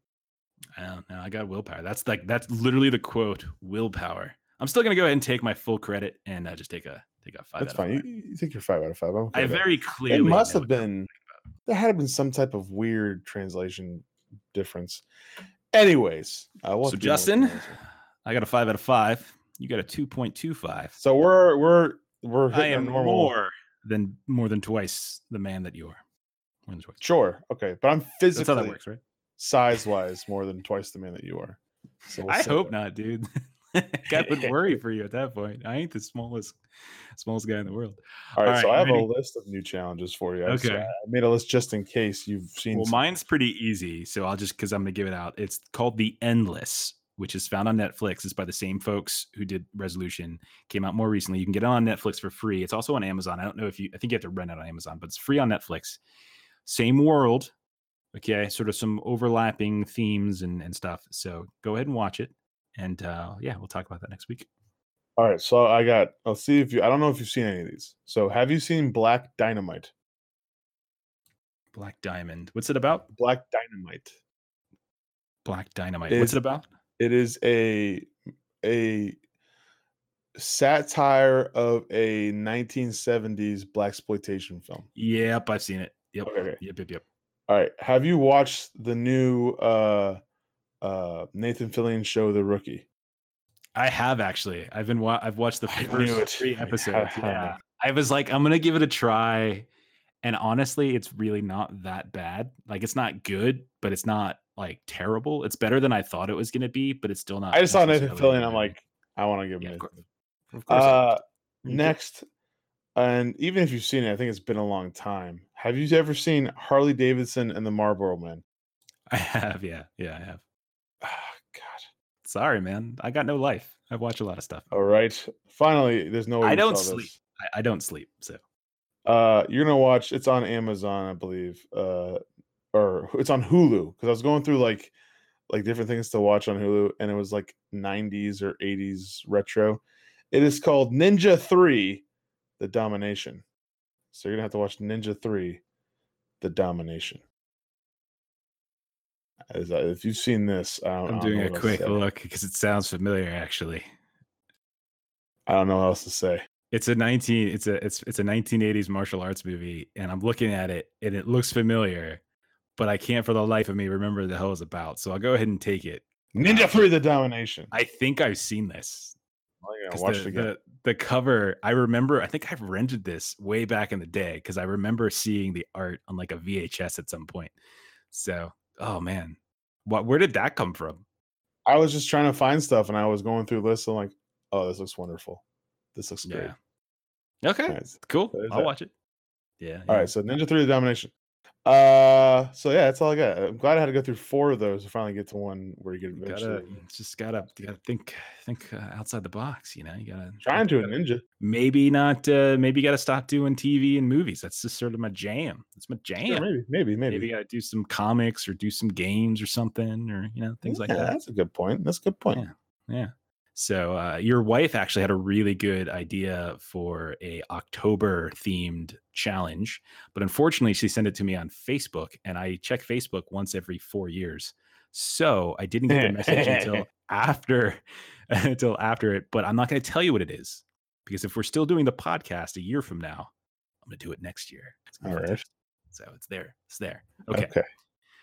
Speaker 1: I don't know. I got willpower. That's like that's literally the quote. Willpower. I'm still gonna go ahead and take my full credit and uh, just take a take a five.
Speaker 2: That's
Speaker 1: out of
Speaker 2: fine.
Speaker 1: five.
Speaker 2: You, you think you're five out of five? I'm okay
Speaker 1: I very
Speaker 2: It must have been. There had been some type of weird translation difference. Anyways, I
Speaker 1: So
Speaker 2: have to do more
Speaker 1: Justin. I got a five out of five. You got a two point two five.
Speaker 2: So we're we're we're
Speaker 1: I
Speaker 2: hitting a
Speaker 1: am
Speaker 2: normal.
Speaker 1: more than more than twice the man that you are. More than twice.
Speaker 2: Sure, okay, but I'm
Speaker 1: That's how
Speaker 2: physically,
Speaker 1: that works, right?
Speaker 2: size wise, more than twice the man that you are. So we'll
Speaker 1: I hope
Speaker 2: that.
Speaker 1: not, dude. I would worry for you at that point. I ain't the smallest smallest guy in the world.
Speaker 2: All right,
Speaker 1: All
Speaker 2: so I have
Speaker 1: ready?
Speaker 2: a list of new challenges for you. I just-
Speaker 1: Okay.
Speaker 2: I made a list just in case you've seen.
Speaker 1: Well,
Speaker 2: some-
Speaker 1: mine's pretty easy, so I'll just because I'm gonna give it out. It's called The Endless, which is found on Netflix. It's by the same folks who did Resolution. Came out more recently. You can get it on Netflix for free. It's also on Amazon. I don't know if you. I think you have to rent it on Amazon, but it's free on Netflix. Same world, okay. Sort of some overlapping themes and and stuff. So go ahead and watch it, and uh, yeah, we'll talk about that next week.
Speaker 2: All right, so I got. I'll see if you. I don't know if you've seen any of these. So have you seen Black Dynamite?
Speaker 1: Black Diamond. What's it about?
Speaker 2: Black Dynamite.
Speaker 1: Black Dynamite. What's it about?
Speaker 2: It is a a satire of a 1970s black exploitation film.
Speaker 1: Yep, I've seen it. Yep.
Speaker 2: Okay.
Speaker 1: Yep. Yep. Yep.
Speaker 2: All right, have you watched the new uh uh Nathan Fillion show, The Rookie?
Speaker 1: I have actually. I've been. Wa- I've watched the first three episodes. Yeah. I was like, I'm gonna give it a try, and honestly, it's really not that bad. Like, it's not good, but it's not like terrible. It's better than I thought it was gonna be, but it's still not.
Speaker 2: I just saw Nathan
Speaker 1: necessarily
Speaker 2: Fillion. I'm like, I want to give him
Speaker 1: Yeah, of course. of course.
Speaker 2: Uh. Next, and even if you've seen it, I think it's been a long time. Have you ever seen Harley Davidson and the Marlboro Man?
Speaker 1: I have. Yeah. Yeah. I have.
Speaker 2: Ah, God.
Speaker 1: Sorry, man. I got no life. I watch a lot of stuff.
Speaker 2: All right. Finally, there's no way
Speaker 1: I don't sleep. I, I don't sleep. So
Speaker 2: Uh, you're gonna watch. It's on Amazon, I believe. Uh, or it's on Hulu because I was going through like like different things to watch on Hulu, and it was like 90s or 80s retro. It is called Ninja Three: The Domination. So you're gonna have to watch Ninja Three: The Domination. As I- if you've seen this, I don't, I
Speaker 1: I'm
Speaker 2: don't
Speaker 1: doing a
Speaker 2: what else to
Speaker 1: quick look because it sounds familiar. Actually,
Speaker 2: I don't know what else to say.
Speaker 1: It's a 19 it's a it's it's a 1980s martial arts movie and I'm looking at it and it looks familiar, but I can't for the life of me remember the hell it's about. So I'll go ahead and take it.
Speaker 2: Ninja um, Three: The Domination.
Speaker 1: I think I've seen this.
Speaker 2: Oh, yeah, watch
Speaker 1: the,
Speaker 2: it again.
Speaker 1: The, the cover, I remember I think I've rented this way back in the day because I remember seeing the art on like a VHS at some point. So oh man. What where did that come from?
Speaker 2: I was just trying to find stuff and I was going through lists. I'm like, oh, this looks wonderful. This looks great.
Speaker 1: Okay.
Speaker 2: Nice.
Speaker 1: Cool. I'll
Speaker 2: that.
Speaker 1: watch it. Yeah.
Speaker 2: All
Speaker 1: yeah.
Speaker 2: right, so Ninja Three: The Domination. Uh, so yeah, that's all I got. I'm glad I had to go through four of those to finally get to one where you get eventually.
Speaker 1: gotta just gotta you gotta think think uh, outside the box you know you gotta
Speaker 2: Trying to a ninja.
Speaker 1: maybe not uh maybe you gotta stop doing tv and movies that's just sort of my jam it's my jam
Speaker 2: Yeah, maybe, maybe, maybe.
Speaker 1: maybe you gotta do some comics or do some games or something or you know things like that
Speaker 2: That's a good point. That's a good point.
Speaker 1: Yeah. yeah so uh, your wife actually had a really good idea for a october themed challenge but unfortunately she sent it to me on facebook and i check facebook once every four years. So i didn't get the message until after until after it but i'm not going to tell you what it is because if we're still doing the podcast a year from now i'm going to do it next year. It's
Speaker 2: All right.
Speaker 1: so it's there. It's there. Okay.
Speaker 2: Okay.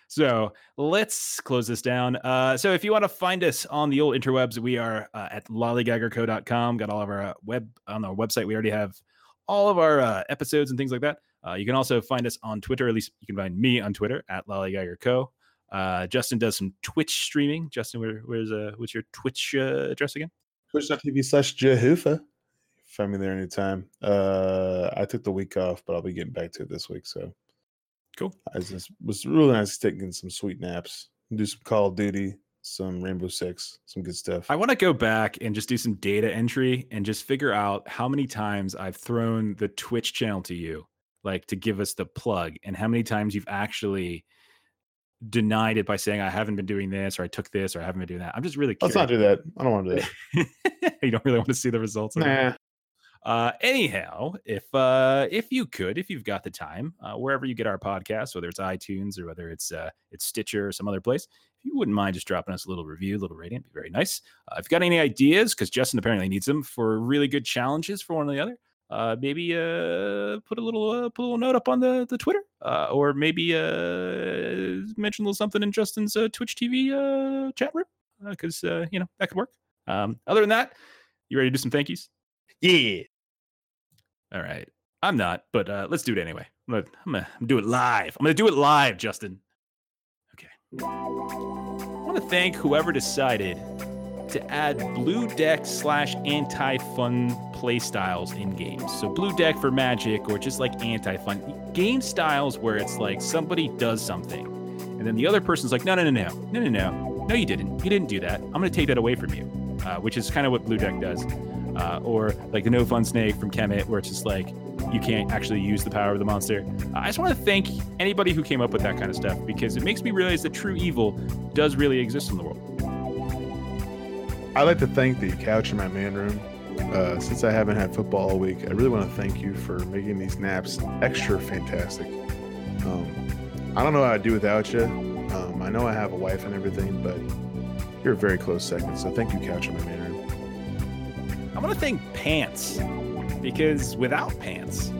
Speaker 1: So let's close this down. Uh, so if you want to find us on the old interwebs, we are uh, at lollygaggerco.com. Got all of our uh, web on our website. We already have all of our uh, episodes and things like that. Uh, you can also find us on Twitter. At least you can find me on Twitter at lollygaggerco. Uh, Justin does some Twitch streaming. Justin, where, where's uh, what's your Twitch uh, address again?
Speaker 2: Twitch.tv slash Jehufa. Find me there anytime. Uh, I took the week off, but I'll be getting back to it this week. So
Speaker 1: Cool.
Speaker 2: I just was really nice taking some sweet naps, do some Call of Duty, some Rainbow Six, some good stuff.
Speaker 1: I want to go back and just do some data entry and just figure out how many times I've thrown the Twitch channel to you, like to give us the plug, and how many times you've actually denied it by saying I haven't been doing this or I took this or I haven't been doing that. I'm just really
Speaker 2: Let's not do that. I don't want to do that.
Speaker 1: you don't really want to see the results.
Speaker 2: nah.
Speaker 1: Uh, anyhow, if uh, if you could, if you've got the time, uh, wherever you get our podcast, whether it's iTunes or whether it's uh, it's Stitcher or some other place, if you wouldn't mind just dropping us a little review, a little rating, it'd be very nice. Uh, if you've got any ideas, because Justin apparently needs them for really good challenges for one or the other, uh, maybe uh, put a little uh, put a little note up on the the Twitter, uh, or maybe uh, mention a little something in Justin's uh, Twitch TV uh, chat room, because uh, you know that could work. Um, other than that, you ready to do some thank yous?
Speaker 2: Yeah.
Speaker 1: All right. I'm not, but uh, let's do it anyway. I'm gonna, I'm gonna do it live. I'm gonna do it live, Justin. Okay. I want to thank whoever decided to add blue deck slash anti fun play styles in games. So blue deck for magic or just like anti fun game styles where it's like somebody does something and then the other person's like, no, no, no, no, no, no, no, no, you didn't. You didn't do that. I'm gonna take that away from you, uh, which is kind of what blue deck does. Uh, or like the no fun snake from Kemet, where it's just like you can't actually use the power of the monster. I just want to thank anybody who came up with that kind of stuff because it makes me realize that true evil does really exist in the world.
Speaker 2: I'd like to thank the couch in my man room. Uh, since I haven't had football all week, I really want to thank you for making these naps extra fantastic. Um, I don't know how I'd do without you. Um, I know I have a wife and everything, but you're a very close second. So thank you, couch in my man room.
Speaker 1: I want to thank pants because without pants,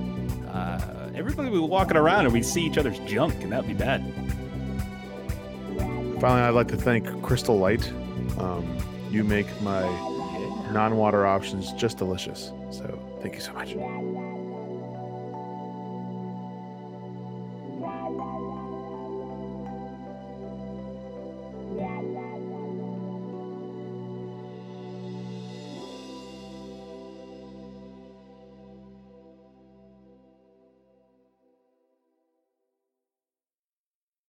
Speaker 1: uh, everybody would be walking around and we'd see each other's junk, and that'd be bad.
Speaker 2: Finally, I'd like to thank Crystal Light. Um, you make my non-water options just delicious. So thank you so much.